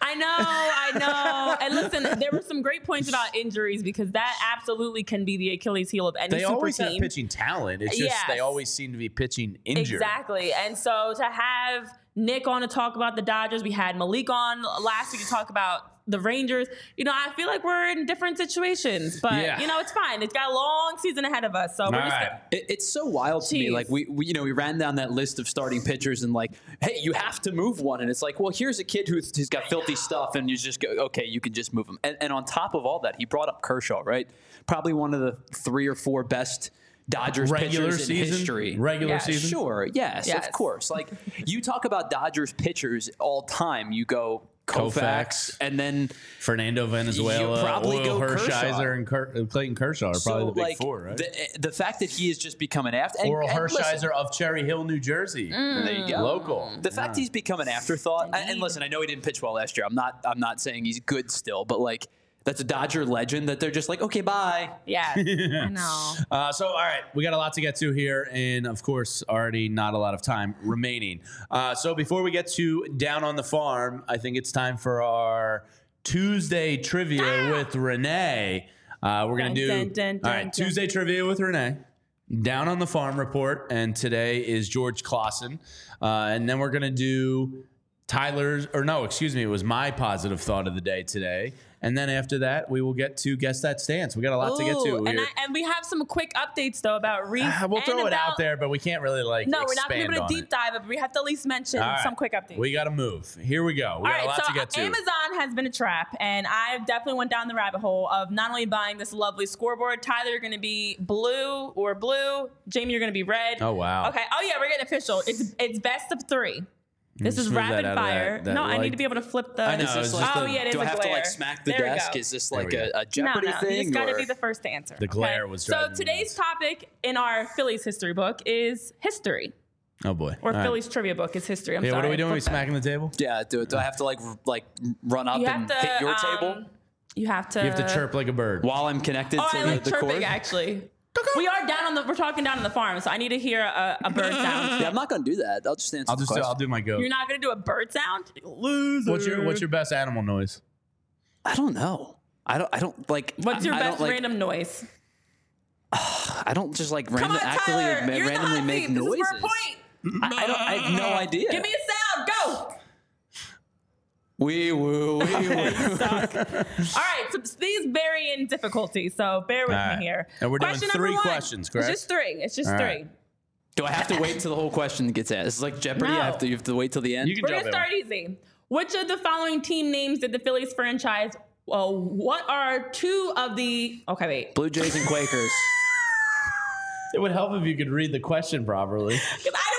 I know, I know. and listen, there were some great points about injuries because that absolutely can be the Achilles heel of any They super always team. have pitching talent. It's just they always seem to be pitching injured. Exactly. And so to have Nick on to talk about the Dodgers, we had Malik on last week to talk about the Rangers. You know, I feel like we're in different situations, but Yeah. you know, it's fine. It's got a long season ahead of us. So we're just right. gonna, It, it's so wild to me. Like we, we, you know, we ran down that list of starting pitchers and like, hey, you have to move one, and it's like, well, here's a kid who's, who's got filthy stuff, and you just go, okay, you can just move him. And, and on top of all that, he brought up Kershaw, right? Probably one of the three or four best Dodgers Regular pitchers season, in history. regular Yeah, season. Sure, yes, Yes. of course. Like you talk about Dodgers pitchers all time, you go Koufax, Koufax. and then Fernando Valenzuela, probably Oil go Hershiser, Kershaw. and Cur- uh, Clayton Kershaw are probably so the big like four, right? the, the fact that he has just become an after. and- Orel and listen, Hershiser of Cherry Hill, New Jersey. There you go. Local. The fact he's become an afterthought, and, and listen, I know he didn't pitch well last year. I'm not. I'm not saying he's good still, but like that's a Dodger legend that they're just like, okay, bye. [LAUGHS] Yeah. I know. Uh, so, all right, we got a lot to get to here, and of course, already not a lot of time remaining. Uh, so, before we get to down on the farm, I think it's time for our Tuesday trivia with Renee. Uh, we're gonna do dun, dun, dun, right dun. Tuesday trivia with Renee. Down on the farm report, and today is George Klassen, uh, and then we're gonna do Tyler's, or no, excuse me, it was my positive thought of the day today. And then after that, we will get to guess that stance. We got a lot to get to. Ooh, and, I, and we have some quick updates though about Rhys. Ah, we'll and throw it out there, but we can't really like. No, we're not going to expand do a deep it. dive, but we have to at least mention All right. some quick updates. We got to move. Here we go. We All got a lot so to get to. Amazon has been a trap, and I definitely went down the rabbit hole of not only buying this lovely scoreboard. Tyler, you're going to be blue or blue. Jamie, you're going to be red. Oh, wow. Okay. Oh yeah, we're getting official. It's it's best of three. This is Just move that rapid fire. that- that no, I need to be able to flip the. I know, Is this it's like just oh the- yeah, it is do I a have to like smack the There desk? Is this like a, go. a Jeopardy no, no, thing? You just got to be the first to answer. The glare was So driving me today's nuts. topic in our Phillies history book is history, oh boy. or All right. Phillies trivia book is history. I'm Yeah, sorry. what are we doing? We Flip smacking the table? yeah. Do, do I have to like r- like run up You and to hit your um, table You have to. You have to chirp like a bird. while I'm connected Oh, to I the, like the chirping cord? actually. We are down on the. We're talking down on the farm, so I need to hear a, a bird sound. [LAUGHS] Yeah, I'm not gonna do that. I'll just answer I'll the just do, question. I'll do my go. You're not gonna do a bird sound, loser. What's your What's your best animal noise? I don't know. I don't. I don't like. What's your I, best I don't, like, random noise? I don't just like Come random, on, actively Tyler. ma- You're the randomly hot make seat. This noises. is for a point. I, I don't. I have no [LAUGHS] idea. Give me a sound. Go. Wee woo wee [LAUGHS] woo. Suck. All right, so these vary in difficulty, so bear with All right. me here. And we're doing Question three one. questions, correct? It's just three. It's just All three. right. Do I have to wait till the whole question gets asked? This is like Jeopardy. No. I have to. You have to wait till the end. You can We're jump gonna start easy. Which of the following team names did the Phillies franchise? Well, what are two of the? Okay, wait. Blue Jays and Quakers. [LAUGHS] It would help if you could read the question properly. [LAUGHS] Because I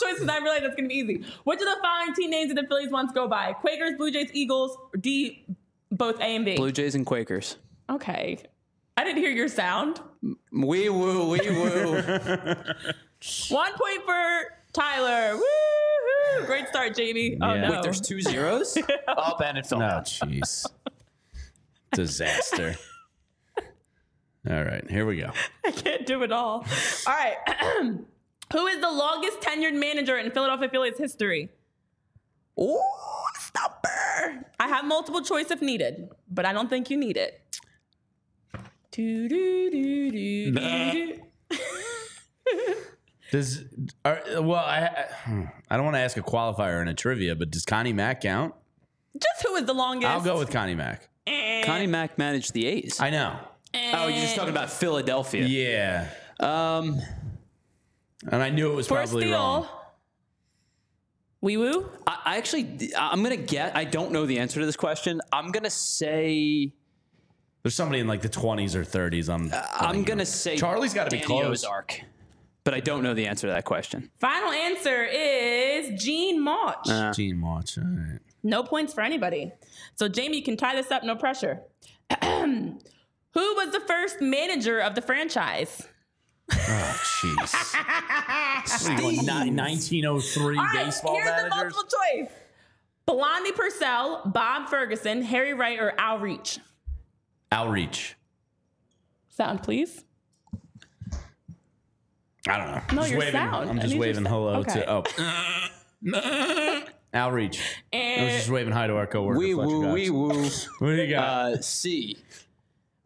didn't want multiple choices. I realized that's gonna be easy. Which of the following team names did the Phillies once go by? Quakers, Blue Jays, Eagles, D, both A and B. Blue Jays and Quakers. Okay. I didn't hear your sound. Wee woo wee woo. [LAUGHS] One point for Tyler. Woo-hoo. Great start, Jamie. Oh Yeah. no. Wait, there's two zeros. [LAUGHS] oh, and it fell No, out. jeez. [LAUGHS] Disaster. All right, here we go. I can't do it all. All right. [CLEARS THROAT] Who is the longest tenured manager in Philadelphia Phillies history? Ooh, stopper. I have multiple choice if needed, but I don't think you need it. Do, do, do, do, do, do. [LAUGHS] Does are, well, I I hmm, don't want to ask a qualifier in a trivia, but does Connie Mack count? Just who is the longest? I'll go with Connie Mack. Eh. Connie Mack managed the A's. I know. Eh. oh, you're just talking about Philadelphia. Yeah, Um, and I knew it was For probably wrong. steal. Wee woo. I, I actually, I'm gonna get. I don't know the answer to this question. I'm gonna say. There's somebody in like the 20s or 30s. I'm uh, I'm gonna say Charlie's gotta be Danny close. Ozark, but I don't know the answer to that question. Final answer is Gene Mauch. Uh. Gene Mauch. All right. No points for anybody. So Jamie, you can tie this up, no pressure. [CLEARS THROAT] Who was the first manager of the franchise? Oh, jeez. [LAUGHS] What are you going, ni- 1903 All right, baseball here's the managers. multiple choice. Blondie Purcell, Bob Ferguson, Harry Wright, or Al Reach? Al Reach. Sound, please. I don't know. No, just your waving, sound. I'm I just need your waving sound. hello Okay. to. Oh. Al Reach. I was And, just waving hi to our coworker. Wee Fletcher woo, Cox. wee woo. What do you got? Uh, C.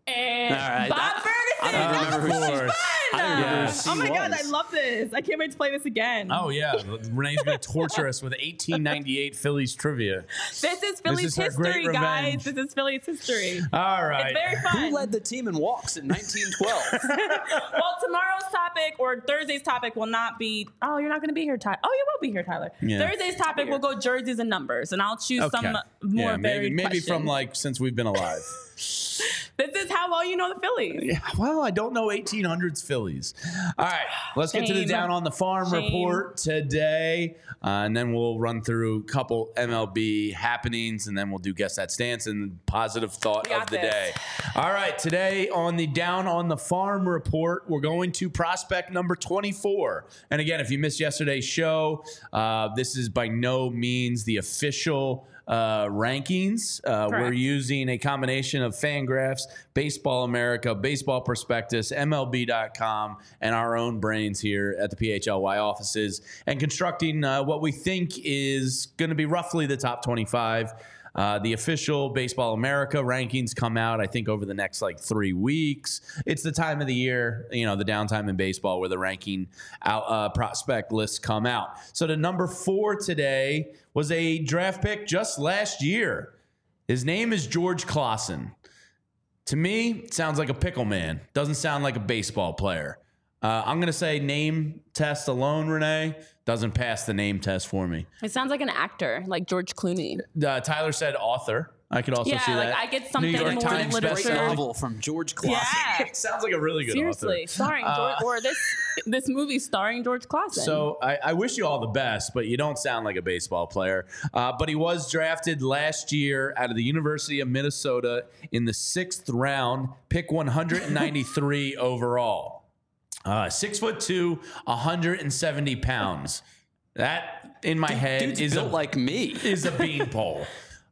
and All right, Bob Ferguson. I don't remember was who so she- fun. I don't remember who Yes. C Oh my god, I love this. I can't wait to play this again. oh yeah, Renee's gonna torture us with 1898 Phillies trivia. This is Philly's is her great history, guys. revenge. This is Phillies history. All right. It's very fun. Who led the team in walks in 1912? [LAUGHS] well, tomorrow's topic or Thursday's topic will not be. Oh, you're not going to be here, Tyler. Oh, you will be here, Tyler. Yeah. Thursday's topic will go jerseys and numbers, and I'll choose okay. some more yeah, maybe varied maybe questions. from like since we've been alive. [LAUGHS] This is how well you know the Phillies. Yeah, well, I don't know 1800s Phillies. All right, let's get to the down on the farm Shame. report today, uh, and then we'll run through a couple MLB happenings, and then we'll do guess that stance and positive thought of the this. day. All right, today on the down on the farm report, we're going to prospect number 24. And again, if you missed yesterday's show, uh, this is by no means the official. Uh, rankings. Uh, we're using a combination of Fangraphs, Baseball America, Baseball Prospectus, MLB.com, and our own brains here at the PHLY offices, and constructing uh, what we think is going to be roughly the top 25. Uh, the official Baseball America rankings come out, I think, over the next like three weeks. It's the time of the year, you know, the downtime in baseball where the ranking out, uh, prospect lists come out. So the number four today was a draft pick just last year. His name is George Klassen. To me, sounds like a pickle man. Doesn't sound like a baseball player. Uh, I'm going to say name test alone, Renee, doesn't pass the name test for me. It sounds like an actor, like George Clooney. Uh, Tyler said author. I could also Yeah, see like, that. I get something New something York more Times literature. Great novel from George Klassen. Yeah. [LAUGHS] Sounds like a really good Seriously, author. starring George, or this [LAUGHS] this movie starring George Klassen. So I, I wish you all the best, but you don't sound like a baseball player. Uh, but he was drafted last year out of the University of Minnesota in the sixth round, pick 193 [LAUGHS] overall. Uh, six foot two, 170 pounds. That in my head is built a, like me. [LAUGHS] is a beanpole.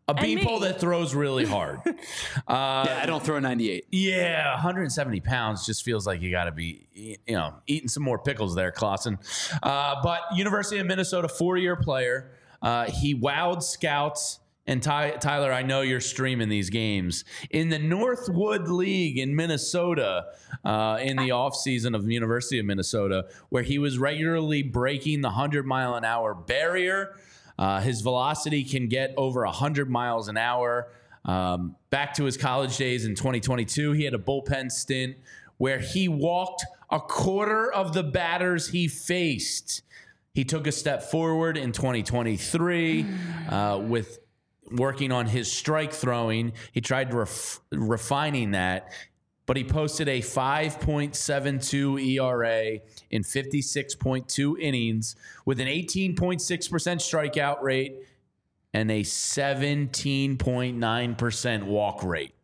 A beanpole that throws really hard. [LAUGHS] yeah, I don't throw 98. Yeah, 170 pounds just feels like you got to be, you know, eating some more pickles there, Klassen. Uh, but University of Minnesota, four-year player. Uh, he wowed scouts. And Ty, Tyler, I know you're streaming these games in the Northwood League in Minnesota uh, in the offseason of the University of Minnesota, where he was regularly breaking the 100 mile an hour barrier. Uh, his velocity can get over 100 miles an hour. Um, back to his college days in 2022, he had a bullpen stint where he walked a quarter of the batters he faced. He took a step forward in 2023 uh, with working on his strike throwing. He tried ref- refining that, but he posted a 5.72 ERA in 56.2 innings with an 18.6% strikeout rate and a 17.9% walk rate.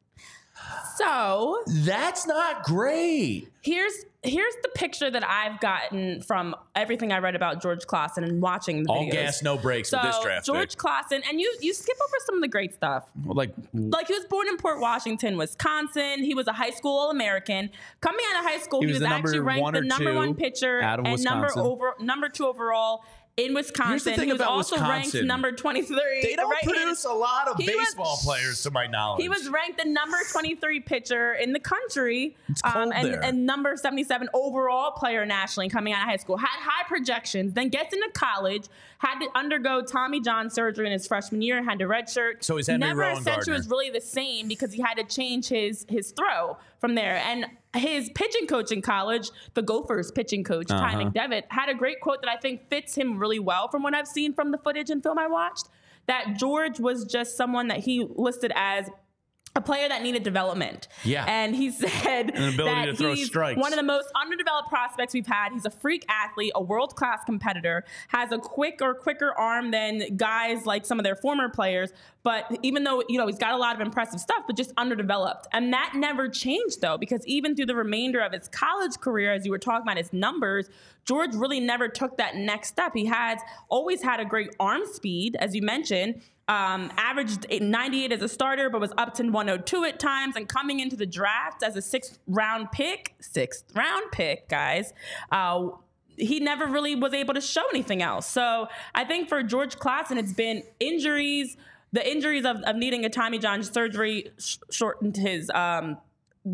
so That's not great. here's here's the picture that I've gotten from everything I read about George Klassen and watching the All videos. gas, no breaks So with this draft George pick. Klassen, and you you skip over some of the great stuff. Like, Like he was born in Port Washington, Wisconsin. He was a high school All American. Coming out of high school, He he, was was, the number actually ranked the number one pitcher and number over number two overall in Wisconsin. he was also Wisconsin. ranked number twenty three. they don't right? produce a lot of He was- baseball players, to my knowledge. He was ranked the number 23 pitcher in the country um, cold and, and number 77 overall player nationally coming out of high school. Had high projections, then gets into college, had to undergo Tommy John surgery in his freshman year, had to redshirt. So he's Henry Never essentially was really the same because he had to change his his throw from there. And his pitching coach in college, the Gophers pitching coach, Ty Uh-huh. McDevitt, had a great quote that I think fits him really well from what I've seen from the footage and film I watched. That George was just someone that he listed as a player that needed development. Yeah. And he [LAUGHS] said An that he's strikes. one of the most underdeveloped prospects we've had. He's a freak athlete, a world class competitor, has a quick or quicker arm than guys like some of their former players. But even though, you know, he's got a lot of impressive stuff, but just underdeveloped. And that never changed though, because even through the remainder of his college career, as you were talking about his numbers, George really never took that next step. He has always had a great arm speed, as you mentioned. Um, averaged 98 as a starter, but was up to 102 at times. And coming into the draft as a sixth round pick, sixth round pick, guys, uh, he never really was able to show anything else. So I think for George Klassen, it's been injuries. The injuries of, of needing a Tommy John surgery sh- shortened his um,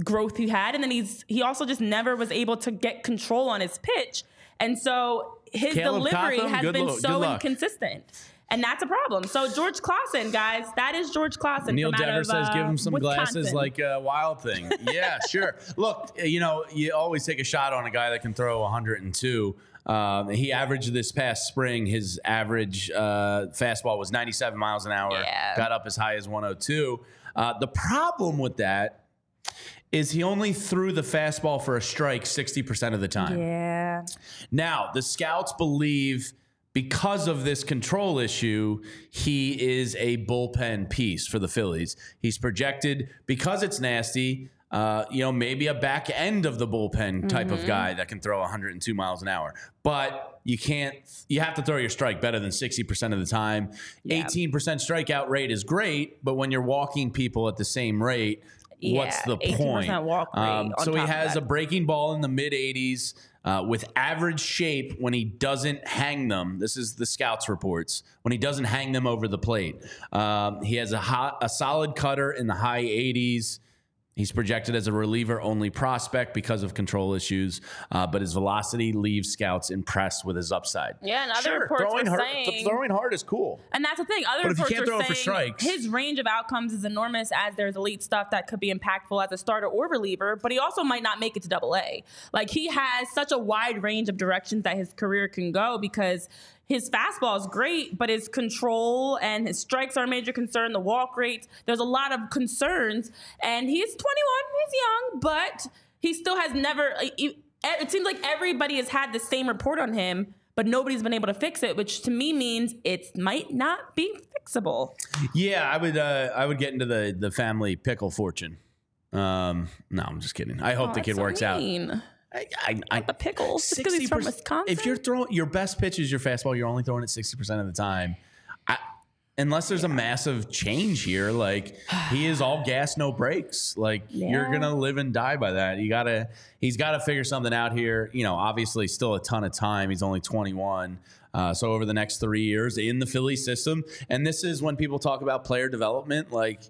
growth he had, and then he's he also just never was able to get control on his pitch, and so his Caleb delivery Cotham, has been luck- so inconsistent. And that's a problem. So George Klassen, guys, that is George Klassen. Neil Dever of, says, uh, "Give him some glasses like a wild thing." [LAUGHS] Yeah, sure. Look, you know, you always take a shot on a guy that can throw 102. Um, he averaged this past spring. His average uh, fastball was 97 miles an hour. Yeah. Got up as high as 102. Uh, the problem with that is he only threw the fastball for a strike 60% of the time. Yeah. Now, the scouts believe because of this control issue, he is a bullpen piece for the Phillies. He's projected because it's nasty. Uh, you know, maybe a back end of the bullpen type of guy that can throw 102 miles an hour. But you can't, you have to throw your strike better than 60% of the time. 18% strikeout rate is great, but when you're walking people at the same rate, what's the point? Um, walk rate on so he has a breaking ball in the mid 80s uh, with average shape when he doesn't hang them. This is the scouts reports when he doesn't hang them over the plate. Um, he has a hot, a solid cutter in the high 80s. He's projected as a reliever only prospect because of control issues, uh, but his velocity leaves scouts impressed with his upside. Yeah, and other Sure, reports throwing, hard, saying throwing hard is cool. And that's the thing. Other But if you reports can't are throw it for saying strikes- his range of outcomes is enormous as there's elite stuff that could be impactful as a starter or reliever, but he also might not make it to double A. Like he has such a wide range of directions that his career can go because his fastball is great, but his control and his strikes are a major concern. The walk rates, there's a lot of concerns. And he's 21, he's young, but he still has never. It it seems like everybody has had the same report on him, but nobody's been able to fix it, which to me means it might not be fixable. Yeah, I would. Uh, I would get into the the family pickle fortune. Um, no, I'm just kidding. I hope Oh, the kid works out. I, I, I, The pickles, just because he's from Wisconsin. If you're throwing your best pitch is your fastball, you're only throwing it 60% of the time. I, unless there's a massive change here, like he is all gas, no brakes. Like you're gonna live and die by that. You gotta, he's got to figure something out here. You know, obviously, still a ton of time. He's only 21. Uh, so over the next three years in the Philly system, and this is when people talk about player development, like.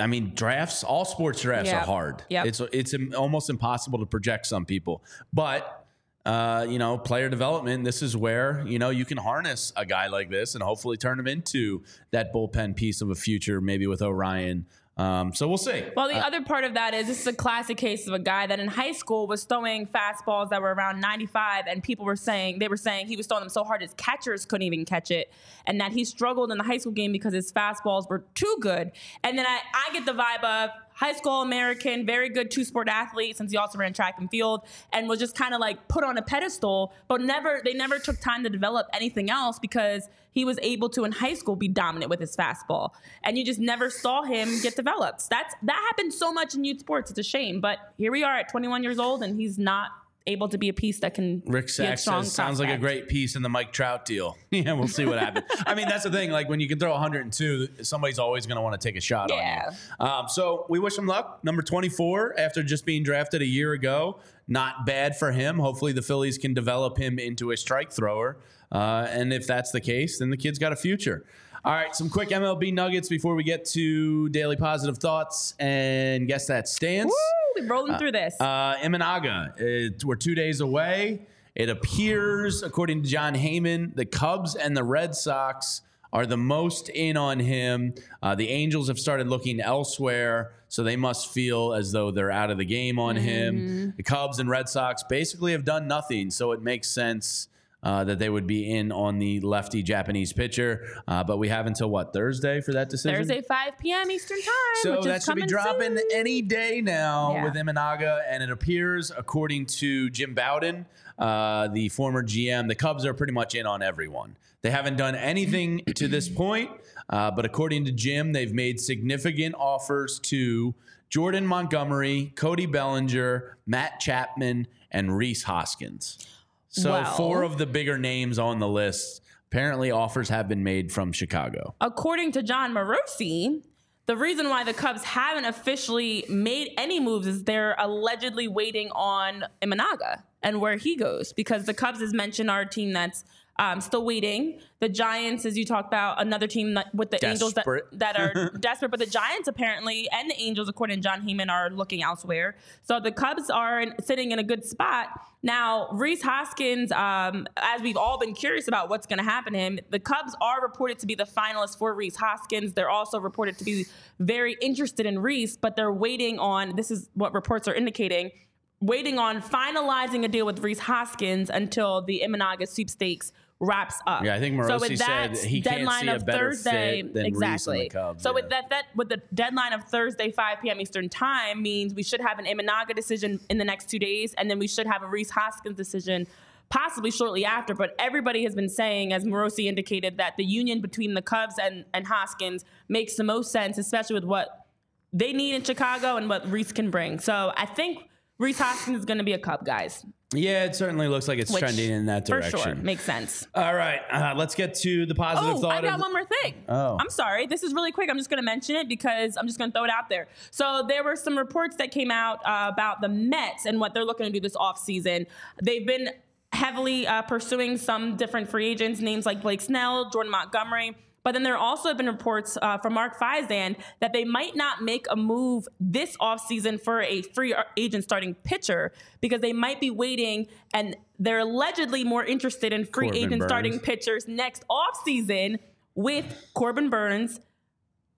I mean, drafts. All sports drafts Yep. are hard. Yep. It's it's almost impossible to project some people, but uh, you know, player development. This is where you know you can harness a guy like this and hopefully turn him into that bullpen piece of a future, maybe with Orion. Um, so we'll see. Well, the other part of that is this is a classic case of a guy that in high school was throwing fastballs that were around 95, and people were saying they were saying he was throwing them so hard his catchers couldn't even catch it, and that he struggled in the high school game because his fastballs were too good. And then I, I get the vibe of high school American, very good two sport athlete since he also ran track and field, and was just kind of like put on a pedestal, but never they never took time to develop anything else because he was able to in high school be dominant with his fastball, and you just never saw him get developed. That's that happens so much in youth sports. It's a shame, but here we are at 21 years old, and he's not able to be a piece that can Rick be a Sachs strong says, sounds like a great piece in the Mike Trout deal. [LAUGHS] yeah, we'll see what happens. I mean, that's the thing. Like when you can throw 102, somebody's always going to want to take a shot Yeah. on you. Um, so we wish him luck. Number 24, after just being drafted a year ago, not bad for him. Hopefully, the Phillies can develop him into a strike thrower. Uh, and if that's the case, then the kid's got a future. All right, some quick MLB nuggets before we get to daily positive thoughts and guess that stance. Woo, we're rolling through this. Uh, Imanaga, it, we're two days away. It appears, according to Jon Heyman, the Cubs and the Red Sox are the most in on him. Uh, the Angels have started looking elsewhere, so they must feel as though they're out of the game on him. The Cubs and Red Sox basically have done nothing, so it makes sense. Uh, that they would be in on the lefty Japanese pitcher, uh, but we have until what Thursday for that decision. Thursday, 5 p.m. Eastern time. So that should be dropping soon. any day now Yeah. with Imanaga, and it appears, according to Jim Bowden, uh, the former GM, the Cubs are pretty much in on everyone. They haven't done anything [CLEARS THROAT] to this point, uh, but according to Jim, they've made significant offers to Jordan Montgomery, Cody Bellinger, Matt Chapman, and Rhys Hoskins. So four of the bigger names on the list. Apparently, offers have been made from Chicago. According to Jon Morosi, the reason why the Cubs haven't officially made any moves is they're allegedly waiting on Imanaga and where he goes because the Cubs, as mentioned, are a team that's um, still waiting. The Giants, as you talked about, another team that, with the Angels that, that are [LAUGHS] desperate, but the Giants apparently and the Angels, according to Jon Heyman, are looking elsewhere. So the Cubs are in, sitting in a good spot. Now, Rhys Hoskins, um, as we've all been curious about what's going to happen to him, the Cubs are reported to be the finalists for Rhys Hoskins. They're also reported to be very interested in Rhys, but they're waiting on this is what reports are indicating waiting on finalizing a deal with Rhys Hoskins until the Imanaga sweepstakes wraps up. Yeah, I think so Morosi with that said he can't see a better Thursday, fit than Rhys and the exactly. Cubs, so yeah. with that, that with the deadline of Thursday 5 p.m. Eastern time means we should have an Imanaga decision in the next two days, and then we should have a Rhys Hoskins decision possibly shortly after. But everybody has been saying, as Morosi indicated, that the union between the Cubs and, and Hoskins makes the most sense, especially with what they need in Chicago and what Rhys can bring. So I think Rhys Hoskins is going to be a Cub, guys. Yeah, it certainly looks like it's Which, trending in that For direction. sure. Makes sense. All right, uh, let's get to the positive Oh, thought I got one more thing. Oh. I'm sorry. This is really quick. I'm just going to mention it because I'm just going to throw it out there. So there were some reports that came out uh, about the Mets and what they're looking to do this offseason. They've been heavily uh, pursuing some different free agents, names like Blake Snell, Jordan Montgomery. But then there also have been reports uh, from Mark Feinsand that they might not make a move this offseason for a free agent starting pitcher because they might be waiting and they're allegedly more interested in free Corbin agent starting pitchers next offseason with Corbin Burnes,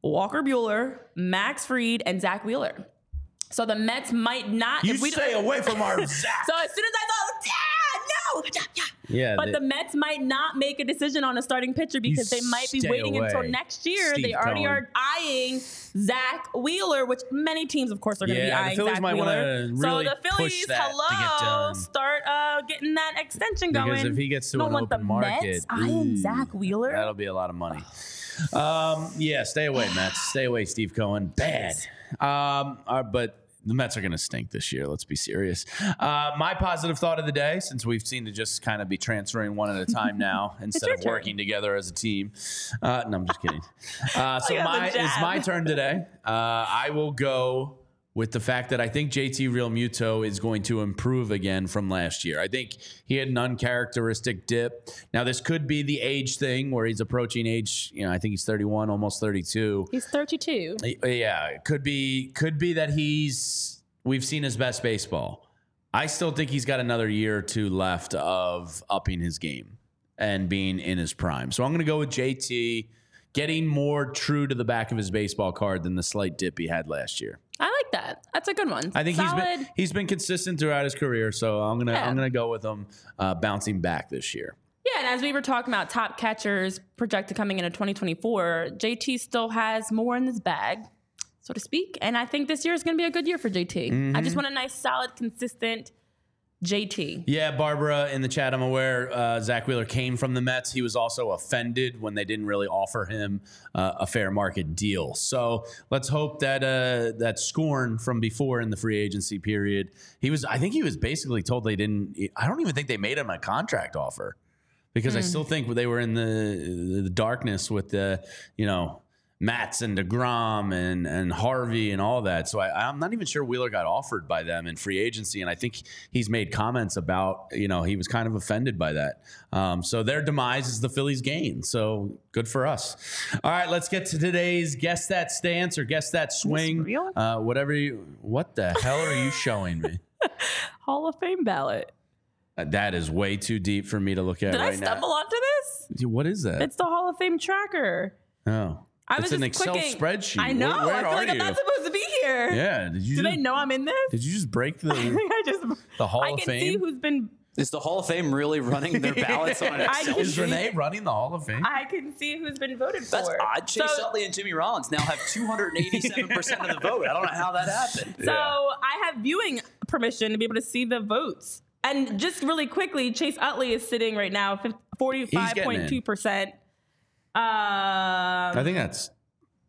Walker Buehler, Max Fried, and Zack Wheeler. So the Mets might not. You if we stay away from our [LAUGHS] Zack. So as soon as I thought, yeah, yeah, yeah. Yeah, But they- the Mets might not make a decision on a starting pitcher because they might be waiting until next year. Steve they already Cohen. are eyeing Zack Wheeler, which many teams, of course, are going to Yeah, be eyeing Zack Wheeler. really so the Phillies, get hello, done. start uh, getting that extension going. Because if he gets to an don't want open the market, Mets eyeing Zack Wheeler. That'll be a lot of money. Um, yeah, stay away, Mets. Stay away, Steve Cohen. Bad. Um, uh, but the Mets are going to stink this year. Let's be serious. Uh, my positive thought of the day, since we've seen to just kind of be transferring one at a time now [LAUGHS] instead of turn. working together as a team. Uh, no, I'm just kidding. [LAUGHS] Uh, so my it's my turn today. Uh, I will go with the fact that I think JT Realmuto is going to improve again from last year. I think he had an uncharacteristic dip. Now this could be the age thing where he's approaching age, you know, I think he's 31, almost 32. He's 32. Yeah, it could be could be that he's we've seen his best baseball. I still think he's got another year or two left of upping his game and being in his prime. So I'm going to go with JT getting more true to the back of his baseball card than the slight dip he had last year. I that. That's a good one. I think Solid. he's been he's been consistent throughout his career, so I'm gonna Yeah. I'm gonna go with him uh, bouncing back this year. Yeah, and as we were talking about top catchers projected coming into 2024, JT still has more in his bag, so to speak. And I think this year is going to be a good year for JT. I Mm-hmm. just want a nice, solid, consistent JT. Yeah, Barbara in the chat, I'm aware uh, Zack Wheeler came from the Mets. He was also offended when they didn't really offer him uh, a fair market deal. So let's hope that uh, that scorn from before in the free agency period, he was. I think he was basically told they didn't. I don't even think they made him a contract offer because I still think they were in the the darkness with the you know. Mets and Degrom and and Harvey and all that. So I, I'm not even sure Wheeler got offered by them in free agency, and I think he's made comments about you know he was kind of offended by that. Um, so their demise is the Phillies' gain. So good for us. All right, let's get to today's guess that stance or guess that swing. Uh, whatever you. What the hell are you showing me? [LAUGHS] Hall of Fame ballot. Uh, that is way too deep for me to look at Did I stumble now. onto this? What is that? It's the Hall of Fame tracker. oh, I it's was an just Excel clicking. spreadsheet. I know. Where, where I feel are like you? I'm not supposed to be here. yeah. Did you? Do just, they know I'm in this? Did you just break the? [LAUGHS] I just The Hall I of can Fame? see who's been. Is the Hall of Fame really running their [LAUGHS] ballots on an I Excel Is? Renee running the Hall of Fame? I can see who's been voted for. That's odd. Chase So- Utley and Jimmy Rollins now have 287% of the vote. I don't know how that happened. So I have viewing permission to be able to see the votes. And just really quickly, Chase Utley is sitting right now, forty-five point two percent. Um, I think that's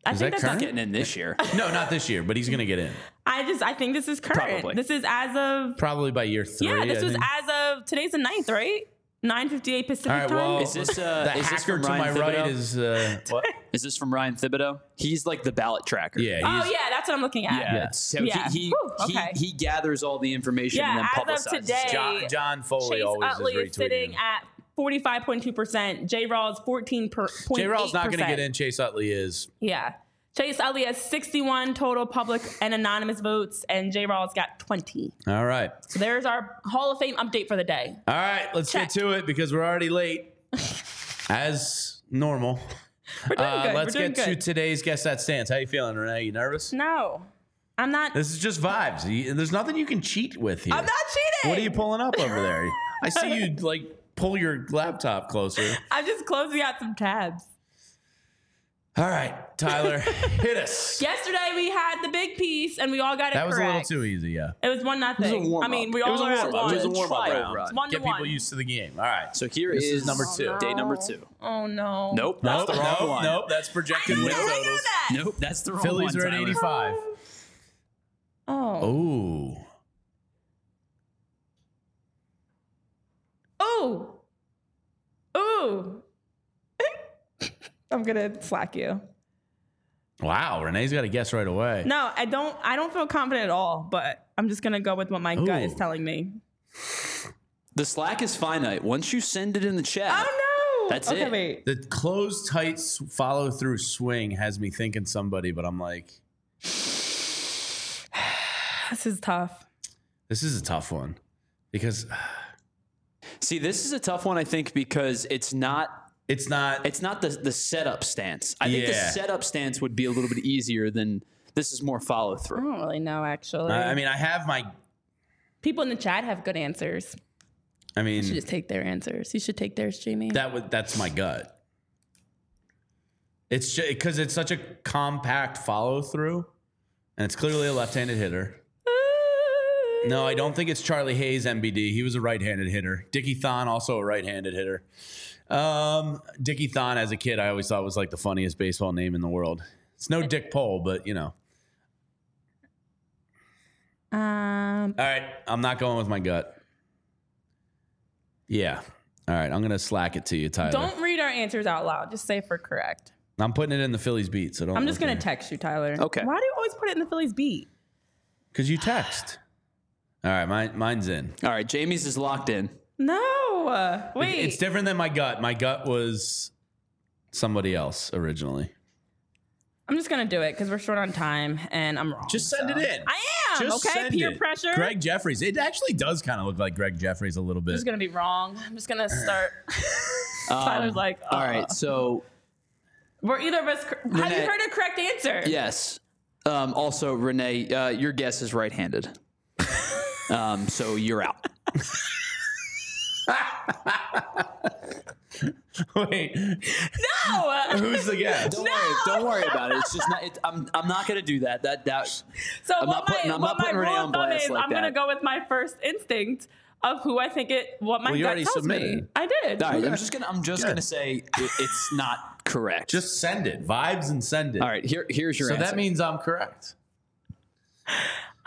I is think that that's current? Getting in this year. [LAUGHS] no, not this year, but he's going to get in I just I think this is current. Probably. This is as of probably by year three. yeah. This I was think. as of today's the 9th, right? Nine fifty-eight Pacific All right, time. well, Is this, uh, the is this hacker from to Ryan my right Thibodeau? is uh, what? Is this from Ryan Thibodaux? He's like the ballot tracker. Yeah, oh yeah, that's what I'm looking at. Yeah. So Yeah. he he, Whew, okay. he gathers all the information Yeah, and then as of publicizes. today, it. John, John Foley Chase always Utley is is sitting retweeting. at forty-five point two percent. J. Rawls fourteen per. J. Rawls not going to get in. Chase Utley is. Yeah. Chase Utley has 61 total public and anonymous votes, and J. Rawls got 20. All right. So there's our Hall of Fame update for the day. All right, let's Check. get to it because we're already late. [LAUGHS] As normal. We're doing Uh, good. let's doing get to today's guess that stance. How you feeling, Renee? You nervous? No, I'm not. This is just vibes. There's nothing you can cheat with here. I'm not cheating. What are you pulling up over there? [LAUGHS] I see you like pull your laptop closer. [LAUGHS] I'm just closing out some tabs. All right, Tyler, [LAUGHS] hit us. Yesterday we had the big piece and we all got it That was correct. a little too easy, yeah. It was one nothing. It was a warm-up. I mean, we It all was a at warm-up. It was a one. warm-up Trial round. One Get people one. used to the game. All right. So here This is is number two. Oh, Day number two. Oh no. Nope, that's Nope, the wrong nope, one. nope. That's projected I win knew that. I knew totals. that. Nope, that's the wrong Phillies one. Phillies are at 85. Oh. Ooh. Ooh. Ooh. [LAUGHS] I'm gonna slack you. Wow, Renee's got to guess right away. No, I don't. I don't feel confident at all. But I'm just gonna go with what my gut is telling me. The slack is finite. Once you send it in the chat, Oh no! That's okay, it. wait. The closed tight follow through swing has me thinking somebody, but I'm like, [SIGHS] This is tough. this is a tough one because see, this is a tough one. I think because it's not it's not. it's not the the setup stance. I think the Yeah. setup stance would be a little bit easier than this is more follow through. I through. don't really know actually. I I mean, I have my. people in the chat have good answers. I mean. You should mean, just take their answers. You should take theirs, Jamie. that would that's my gut. It's just because it's such a compact follow through, and it's clearly a left-handed hitter. No, I don't think it's Charlie Hayes, MBD. He was a right-handed hitter. Dickie Thon, also a right-handed hitter. Um, Dickie Thon, as a kid, I always thought was like the funniest baseball name in the world. It's no Dick Pole, but you know. Um, All right, I'm not going with my gut. Yeah. All right, I'm gonna slack it to you, Tyler. don't read our answers out loud. Just say if we're correct. I'm putting it in the Phillies beat, so don't. I'm just gonna at text you, Tyler. Okay. Why do you always put it in the Phillies beat? Cause you text. All right, mine, mine's in. All right, Jamie's is locked in. No. Uh, wait. It's different than my gut. My gut was somebody else originally. I'm just gonna do it because we're short on time and I'm wrong. Just send so. it in. I am. Just okay. send Peer it. pressure. Gregg Jefferies. It actually does kind of look like Gregg Jefferies a little bit. I'm bit. just gonna be wrong. I'm just gonna start. [LAUGHS] [LAUGHS] Tyler's like, All uh, right, so We're either of us. Cor- Have you heard a correct answer? yes. Um, also, Renee, uh, your guess is right-handed. [LAUGHS] um, so you're out. [LAUGHS] Wait, No. who's the guest? Don't worry. Don't worry about it. It's just not. It, I'm. I'm not gonna do that. That. That. So I'm what not putting- my, I'm what not putting my Renee rule on of thumb blast is, like I'm gonna that. go with my first instinct of who I think it. What my Well, you gut already tells me. I did. All right. I'm just gonna. I'm just Good. gonna say it, it's not correct. Just send it. Vibes and send it. All right. Here. Here's your So answer. that means I'm correct.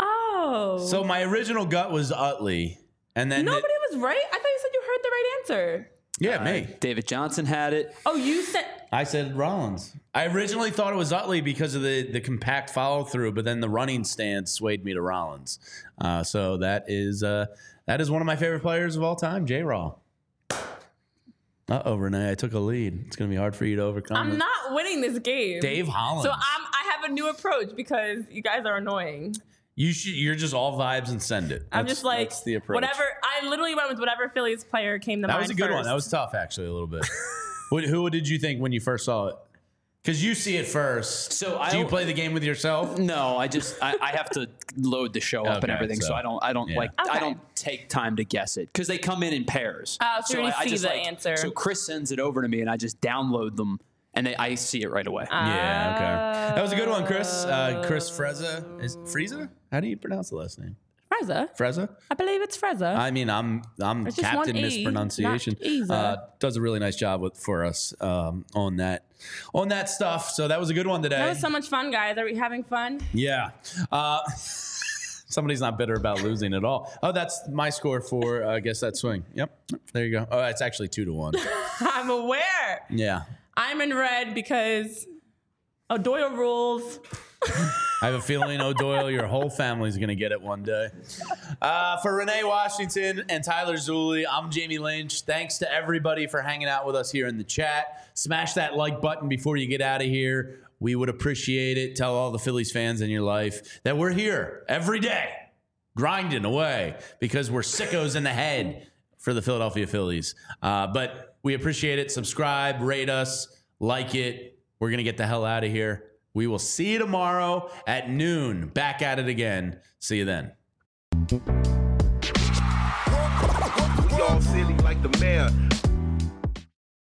Oh. So my original gut was Utley, and then nobody was right. I thought you said you heard the right answer. yeah, me. David Johnson had it. Oh, you said. I said Rollins. I originally thought it was Utley because of the, the compact follow through, but then the running stance swayed me to Rollins. Uh, so that is uh, that is one of my favorite players of all time, J. Raw. Uh oh, Renee, I took a lead. It's gonna be hard for you to overcome. I'm it. not winning this game. Dave Hollins. So I'm. I have a new approach because you guys are annoying. You should. You're just all vibes and send it. I'm That's- just like that's the approach. whatever. I literally went with whatever Phillies player came to That mind. was a good one. first. That was tough, actually, a little bit. [LAUGHS] what, who did you think when you first saw it? Because you see it first. So I do you don't- play the game with yourself? No, I just I, I have to load the show up and Okay, everything, so, so- I don't I don't yeah. like I don't take time to guess it because they come in in pairs. Oh, so you I, I see just the like, answer. So Chris sends it over to me, and I just download them, and they, I see it right away. Yeah, okay. That was a good one, Chris. Uh, Chris Freza. Is Frieza? How do you pronounce the last name? Freza. Freza? I believe it's Freza. I mean, I'm I'm It's just Captain E, Mispronunciation. not Eza. Uh, does a really nice job with for us um, on that on that stuff. So that was a good one today. that was so much fun, guys. Are we having fun? yeah. Uh, [LAUGHS] somebody's not bitter about losing at all. Oh, that's my score for uh, I guess that swing. Yep. There you go. Oh, it's actually two to one. [LAUGHS] I'm aware. Yeah. I'm in red because O'Doyle rules. I have a feeling, O'Doyle, your whole family's going to get it one day. Uh, for Renee Washington and Tyler Zulli, I'm Jamie Lynch. Thanks to everybody for hanging out with us here in the chat. Smash that like button before you get out of here. We would appreciate it. Tell all the Phillies fans in your life that we're here every day, grinding away because we're sickos in the head for the Philadelphia Phillies. Uh, but we appreciate it. Subscribe, rate us, like it. We're going to get the hell out of here. We will see you tomorrow at noon. Back at it again. See you then. We all silly like the mayor.